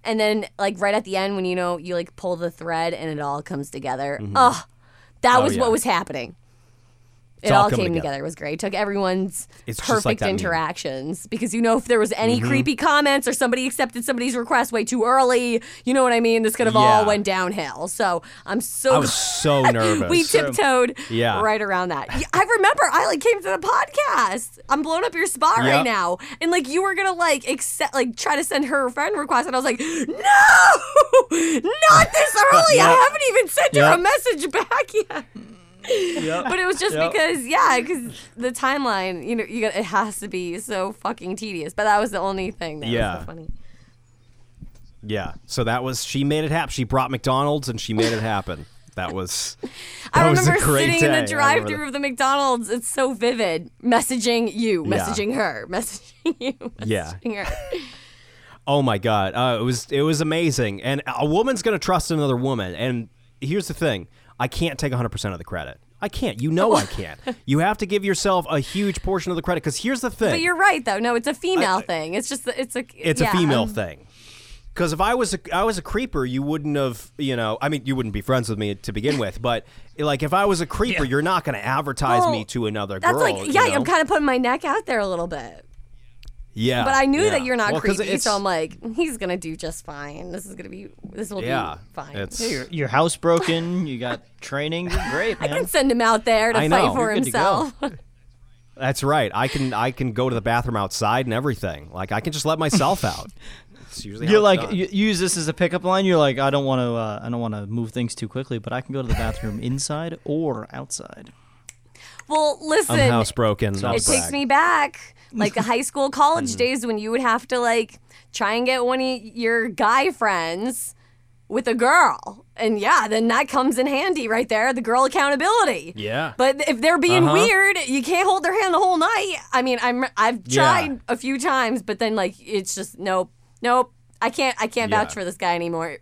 Speaker 3: And then, like, right at the end, when you know, you like pull the thread and it all comes together. Oh, that
Speaker 2: Oh,
Speaker 3: was
Speaker 2: yeah.
Speaker 3: what was happening. It
Speaker 2: all
Speaker 3: all came
Speaker 2: together.
Speaker 3: together. It was great. It took everyone's
Speaker 2: It's
Speaker 3: perfect
Speaker 2: like that meme.
Speaker 3: interactions because you know if there was any
Speaker 2: Mm-hmm.
Speaker 3: creepy comments or somebody accepted somebody's request way too early, you know what I mean. This could have
Speaker 2: Yeah.
Speaker 3: all went downhill. So I'm so
Speaker 2: I was so nervous.
Speaker 3: we tiptoed
Speaker 2: Yeah.
Speaker 3: right around that. I remember I like came to the podcast. I'm blowing up your spot right now. And like you were gonna like accept like try to send her a friend request and I was like, No not this early. I haven't even sent her a message back yet.
Speaker 1: Yep.
Speaker 3: But it was just
Speaker 1: Yep.
Speaker 3: because yeah, because the timeline, you know, you got it has to be so fucking tedious. But that was the only thing that
Speaker 2: Yeah.
Speaker 3: was so funny.
Speaker 2: yeah. So that was she made it happen. She brought McDonald's and she made it happen. That was.
Speaker 3: I
Speaker 2: that was a
Speaker 3: remember
Speaker 2: great
Speaker 3: sitting
Speaker 2: day.
Speaker 3: in the drive-through of the McDonald's. It's so vivid. Messaging you,
Speaker 2: Yeah.
Speaker 3: messaging her, messaging you,
Speaker 2: Yeah.
Speaker 3: messaging her.
Speaker 2: Oh my god, uh, it was it was amazing. And a woman's gonna trust another woman. And here's the thing: I can't take 100 percent of the credit. I can't. You know I can't. You have to give yourself a huge portion of the credit. Because here's the thing:
Speaker 3: But you're right though. No, it's a female thing. It's just it's a
Speaker 2: it's
Speaker 3: yeah,
Speaker 2: a female
Speaker 3: um,
Speaker 2: thing. Because if I was a, I was a creeper, you wouldn't have, you know, I mean, you wouldn't be friends with me to begin with. But like, if I was a creeper,
Speaker 1: Yeah.
Speaker 2: you're not going to advertise
Speaker 3: Well,
Speaker 2: me to another
Speaker 3: That's
Speaker 2: girl.
Speaker 3: like
Speaker 2: you
Speaker 3: yeah,
Speaker 2: know?
Speaker 3: I'm kind of putting my neck out there a little bit.
Speaker 2: Yeah.
Speaker 3: But I knew
Speaker 2: yeah.
Speaker 3: that you're not
Speaker 2: Well, 'cause
Speaker 3: creepy, so I'm like, he's gonna do just fine. This is gonna be this will
Speaker 2: Yeah,
Speaker 3: be fine.
Speaker 2: it's-
Speaker 1: Hey, your, your house broken. You got training. You're great,
Speaker 3: I can send him out there to
Speaker 2: I
Speaker 3: fight
Speaker 2: know.
Speaker 3: for
Speaker 1: You're good to go.
Speaker 3: himself.
Speaker 2: That's right. I can I can go to the bathroom outside and everything. Like I can just let myself out. It's usually how
Speaker 1: You're like
Speaker 2: done.
Speaker 1: you use this as a pickup line. You're like, I don't want to. Uh, I don't want to move things too quickly, but I can go to the bathroom inside or outside.
Speaker 3: well, listen,
Speaker 2: I'm housebroken. not
Speaker 3: it
Speaker 2: brag.
Speaker 3: takes me back like the high school, college days when you would have to like try and get one of your guy friends with a girl. And yeah, then that comes in handy right there, the girl accountability.
Speaker 2: Yeah.
Speaker 3: But if they're being
Speaker 2: Uh-huh.
Speaker 3: weird, you can't hold their hand the whole night. I mean, I'm I've
Speaker 2: Yeah.
Speaker 3: tried a few times, but then like it's just nope, nope. I can't I can't
Speaker 2: Yeah.
Speaker 3: vouch for this guy anymore.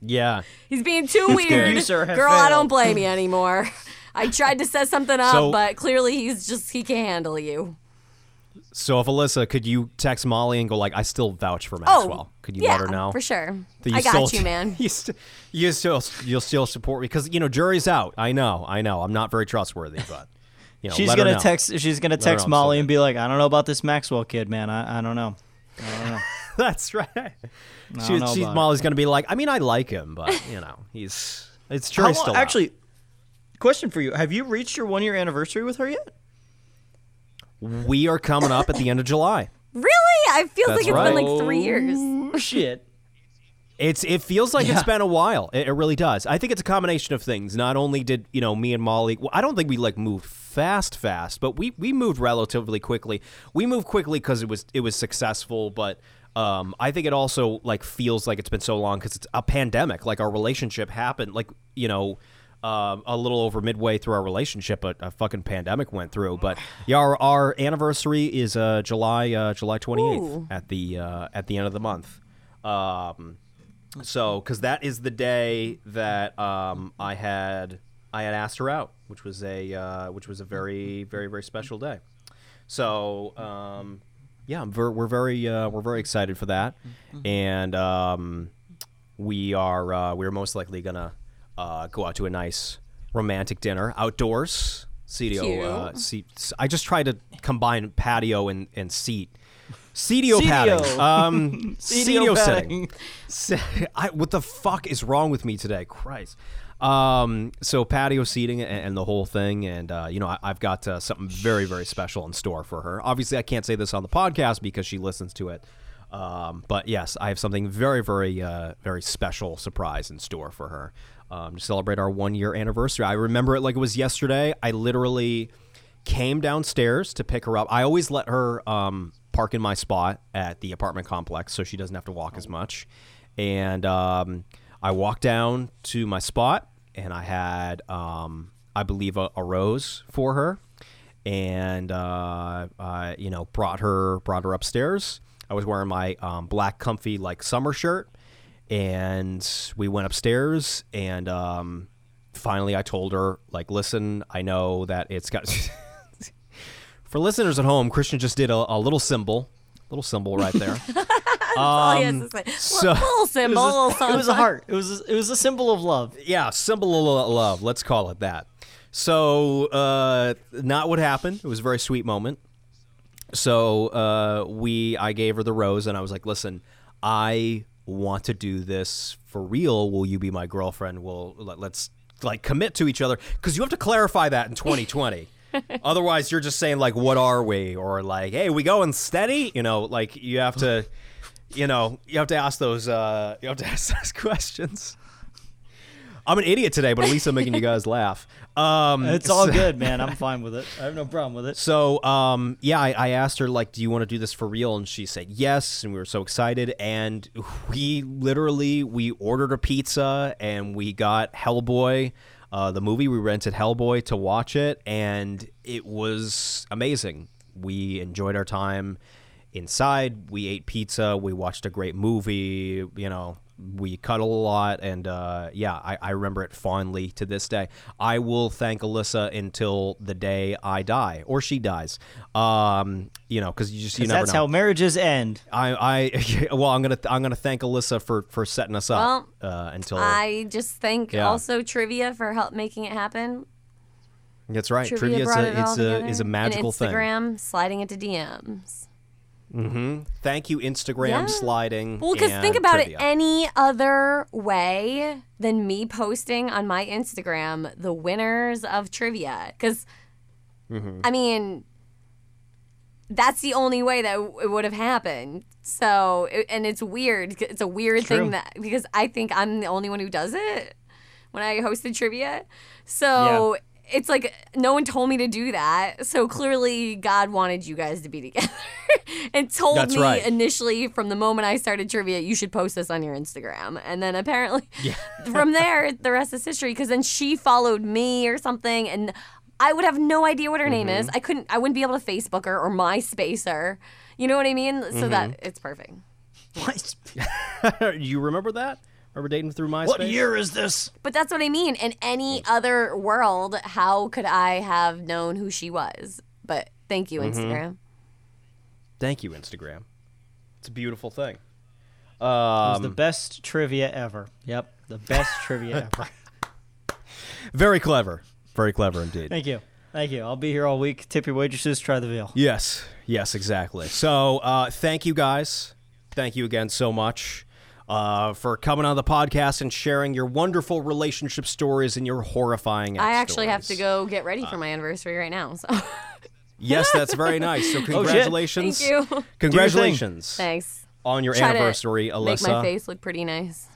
Speaker 2: Yeah.
Speaker 3: He's being too weird.
Speaker 1: You, sir,
Speaker 3: Girl, I don't blame you anymore. I tried to set something up,
Speaker 2: So-
Speaker 3: but clearly he's just he can't handle you.
Speaker 2: So if Alyssa, could you text Molly and go like, I still vouch for oh, Maxwell? could you
Speaker 3: Oh, yeah,
Speaker 2: let her know
Speaker 3: for sure.
Speaker 2: that
Speaker 3: I got
Speaker 2: still-
Speaker 3: you, man.
Speaker 2: you, st- you still you'll still support me because you know jury's out. I know, I know. I'm not very trustworthy, but you know,
Speaker 1: She's
Speaker 2: let
Speaker 1: gonna
Speaker 2: know.
Speaker 1: text. She's gonna
Speaker 2: her
Speaker 1: text
Speaker 2: know
Speaker 1: Molly
Speaker 2: still
Speaker 1: and be like, "I don't know about this Maxwell kid, man. I, I don't know. I don't know."
Speaker 2: That's right. She,
Speaker 1: don't
Speaker 2: she's
Speaker 1: about it.
Speaker 2: Molly's gonna be like, I mean, I like him, but you know, he's it's
Speaker 1: How
Speaker 2: jury's
Speaker 1: long-
Speaker 2: still out.
Speaker 1: Actually, question for you: Have you reached your one year anniversary with her yet?
Speaker 2: we are coming up at the end of July.
Speaker 3: Really? I feel like it's
Speaker 2: right.
Speaker 3: been like three years.
Speaker 1: Oh shit!
Speaker 2: It's it feels like
Speaker 1: Yeah.
Speaker 2: it's been a while. It, it really does. I think it's a combination of things. Not only did you know me and Molly. Well, I don't think we like moved fast, fast, but we we moved relatively quickly. We moved quickly because it was it was successful, but. Um, I think it also like feels like it's been so long because it's a pandemic. Like our relationship happened, like you know, um, a little over midway through our relationship, a, a fucking pandemic went through. But yeah, our, our anniversary is uh, July uh, July twenty eighth
Speaker 3: Ooh.
Speaker 2: at the uh, at the end of the month. Um, so, because that is the day that um, I had I had asked her out, which was a uh, which was a very very very special day. So, um, yeah, ver- we're very uh, we're very excited for that, and um, we are uh, we're most likely gonna uh, go out to a nice romantic dinner outdoors. Seatio, uh, seat. I just tried to combine patio and, and seat. Seatio padding.
Speaker 1: Seatio.
Speaker 2: Um,
Speaker 1: seatio padding.
Speaker 2: I, what the fuck is wrong with me today? Christ. Um, so patio seating and, and the whole thing, and uh, you know I, I've got uh, something very very special in store for her. Obviously, I can't say this on the podcast because she listens to it. Um, but yes, I have something very very uh, very special surprise in store for her um, to celebrate our one year anniversary. I remember it like it was yesterday. I literally came downstairs to pick her up. I always let her um, park in my spot at the apartment complex so she doesn't have to walk as much. And um, I walked down to my spot and I had, um, I believe, a, a rose for her. And uh, I, you know, brought her brought her upstairs. I was wearing my um, black comfy like summer shirt, and we went upstairs and um, finally I told her like, listen, I know that it's got. For listeners at home, Christian just did a, a little symbol, little symbol right there.
Speaker 3: All he
Speaker 2: Um, so-
Speaker 3: little symbol, little
Speaker 1: It was a heart. It was. A, it was a symbol of love.
Speaker 2: yeah, symbol of love. Let's call it that. So, uh, not what happened. It was a very sweet moment. So, uh, we, I gave her the rose, and I was like, "Listen, I want to do this for real. Will you be my girlfriend? Will let, let's like commit to each other because you have to clarify that in 2020." Otherwise, you're just saying like, "What are we?" or like, "Hey, we going steady?" You know, like you have to, you know, you have to ask those. Uh, you have to ask those questions. I'm an idiot today, but at least I'm making you guys laugh. Um,
Speaker 1: It's all good, man. I'm fine with it. I have no problem with it.
Speaker 2: So, um, yeah, I, I asked her like, "Do you want to do this for real?" And she said yes, and we were so excited. And we literally we ordered a pizza and we got Hellboy, uh, the movie. We rented Hellboy to watch it, and it was amazing. We enjoyed our time inside. We ate pizza. We watched a great movie. You know, we cuddle a lot, and uh, yeah, I, I remember it fondly to this day. I will thank Alyssa until the day I die or she dies. Um, you know, because you just you
Speaker 1: 'Cause
Speaker 2: never
Speaker 1: that's
Speaker 2: know.
Speaker 1: how marriages end.
Speaker 2: I, I well, I'm gonna I'm gonna thank Alyssa for for setting us up uh, until
Speaker 3: I just thank
Speaker 2: Yeah.
Speaker 3: also trivia for help making it happen.
Speaker 2: that's right.
Speaker 3: Trivia,
Speaker 2: Trivia, is a
Speaker 3: it all
Speaker 2: is a
Speaker 3: together.
Speaker 2: is a magical
Speaker 3: and
Speaker 2: thing.
Speaker 3: Instagram sliding into DMs.
Speaker 2: Thank you, Instagram
Speaker 3: Yeah.
Speaker 2: sliding.
Speaker 3: Well, because think about
Speaker 2: trivia.
Speaker 3: it any other way than me posting on my Instagram the winners of trivia. Because,
Speaker 2: Mm-hmm.
Speaker 3: I mean, that's the only way that it would have happened. So, and it's weird. It's a weird
Speaker 1: True.
Speaker 3: thing that, because I think I'm the only one who does it when I hosted trivia. So, it's like no one told me to do that. So clearly God wanted you guys to be together and told
Speaker 2: That's
Speaker 3: me
Speaker 2: right.
Speaker 3: initially from the moment I started trivia, you should post this on your Instagram. And then apparently from there, the rest is history because then she followed me or something and I would have no idea what her name
Speaker 2: Mm-hmm.
Speaker 3: is. I couldn't, I wouldn't be able to Facebook her or MySpace her. You know what I mean? So
Speaker 2: Mm-hmm.
Speaker 3: that it's perfect.
Speaker 2: You remember that? Remember dating through MySpace?
Speaker 1: what year is this?
Speaker 3: But that's what I mean. In any other world, how could I have known who she was? But thank you,
Speaker 2: Mm-hmm.
Speaker 3: Instagram.
Speaker 2: Thank you, Instagram. It's a beautiful thing.
Speaker 1: It was
Speaker 2: Um,
Speaker 1: the best trivia ever. Yep, the best trivia ever.
Speaker 2: very clever. Very clever indeed.
Speaker 1: Thank you. Thank you. I'll be here all week. Tip your waitresses. Try the veal.
Speaker 2: Yes, yes, exactly. So, uh, thank you guys. Thank you again so much uh, for coming on the podcast and sharing your wonderful relationship stories and your horrifying.
Speaker 3: I actually have to go get ready
Speaker 2: Uh,
Speaker 3: for my anniversary right now. So
Speaker 2: Yes, that's very nice. So, congratulations.
Speaker 3: thank you.
Speaker 2: Congratulations
Speaker 3: Thanks.
Speaker 2: on your
Speaker 3: Try to
Speaker 2: anniversary,
Speaker 3: Make
Speaker 2: Alyssa.
Speaker 3: my face look pretty nice.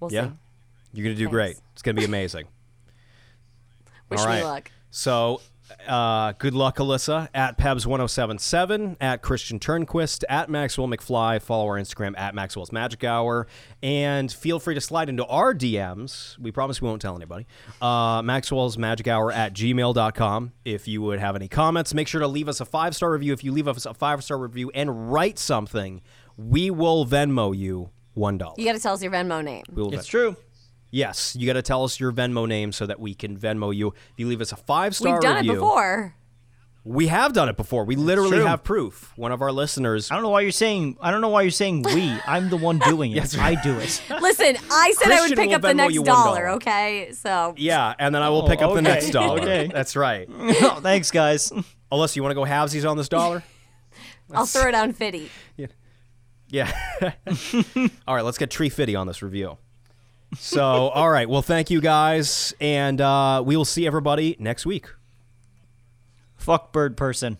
Speaker 3: We'll
Speaker 2: Yeah,
Speaker 3: see.
Speaker 2: you're gonna do great. It's gonna be amazing.
Speaker 3: Wish
Speaker 2: All
Speaker 3: me luck.
Speaker 2: So, uh, good luck, Alyssa. At Pebs1077, at Christian Turnquist, at Maxwell McFly. Follow our Instagram at Maxwell's Magic Hour. And feel free to slide into our DMs. We promise we won't tell anybody. Uh, Maxwell's Magic Hour at gmail.com. If you would have any comments, make sure to leave us a five star review. If you leave us a five star review and write something, we will Venmo you $1.
Speaker 3: You got to tell us your Venmo name.
Speaker 2: We will
Speaker 1: It's
Speaker 2: Ven-
Speaker 1: true.
Speaker 2: Yes, you got to tell us your Venmo name so that we can Venmo you. If you leave us a five star
Speaker 3: We've done
Speaker 2: review,
Speaker 3: it before.
Speaker 2: we have done it before. We literally
Speaker 1: true.
Speaker 2: have proof. One of our listeners.
Speaker 1: I don't know why you're saying. I don't know why you're saying we. I'm the one doing it. yes, I do it.
Speaker 3: Listen, I said I would pick
Speaker 2: will
Speaker 3: up the next dollar, okay? So
Speaker 2: Yeah, and then I will pick up oh,
Speaker 1: the
Speaker 2: next dollar.
Speaker 1: okay.
Speaker 2: That's right.
Speaker 1: oh, thanks, guys.
Speaker 2: Alyssa, you want to go halvesies on this dollar?
Speaker 3: I'll throw it on Fitty.
Speaker 2: Yeah. all right, let's get tree fitty on this review. So, all right. Well, thank you guys, and uh, we will see everybody next week.
Speaker 1: Fuck bird person.